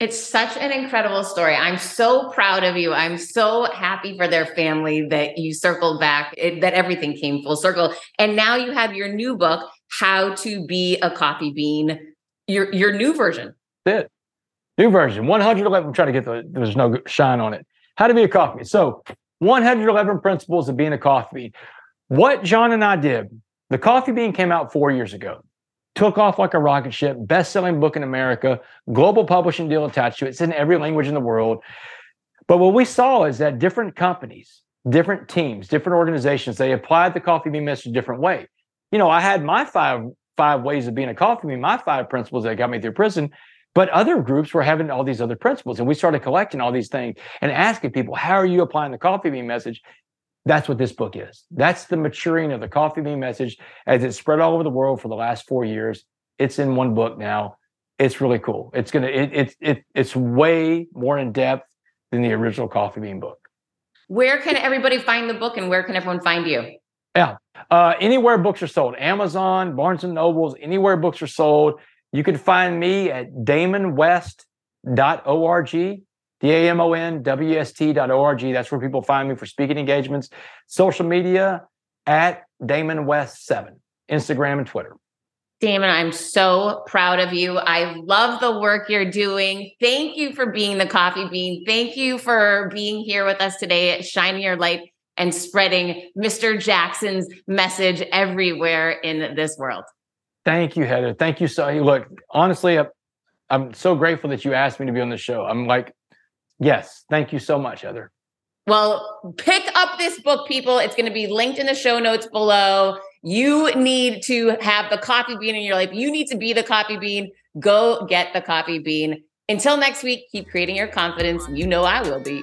It's such an incredible story. I'm so proud of you. I'm so happy for their family that you circled back, it, that everything came full circle. And now you have your new book, How to Be a Coffee Bean, your your new version. That's it. New version. 111. I'm trying to get the there's no shine on it. How to be a coffee bean. So 111 principles of being a coffee bean. What Jon and I did, the coffee bean came out four years ago took off like a rocket ship, best selling book in America, global publishing deal attached to it. It's in every language in the world. But what we saw is that different companies, different teams, different organizations, they applied the coffee bean message a different way. You know, I had my five five ways of being a coffee bean, my five principles that got me through prison. But other groups were having all these other principles. And we started collecting all these things and asking people, how are you applying the coffee bean message? That's what this book is. That's the maturing of the coffee bean message as it spread all over the world for the last four years. It's in one book now. It's really cool. It's gonna it, it, it it's way more in depth than the original coffee bean book. Where can everybody find the book and where can everyone find you? Yeah. Uh, anywhere books are sold, Amazon, Barnes and Nobles, anywhere books are sold. You can find me at damonwest.org, D-A-M-O-N-W-S-T.org. That's where people find me for speaking engagements. Social media at Damon West 7, Instagram and Twitter. Damon, I'm so proud of you. I love the work you're doing. Thank you for being the coffee bean. Thank you for being here with us today, shining your light and spreading Mr. Jackson's message everywhere in this world. Thank you, Heather. Thank you so. Look, honestly, I'm so grateful that you asked me to be on the show. I'm like, yes, thank you so much, Heather. Well, pick up this book, people. It's going to be linked in the show notes below. You need to have the coffee bean in your life. You need to be the coffee bean. Go get the coffee bean. Until next week, keep creating your confidence. You know I will be.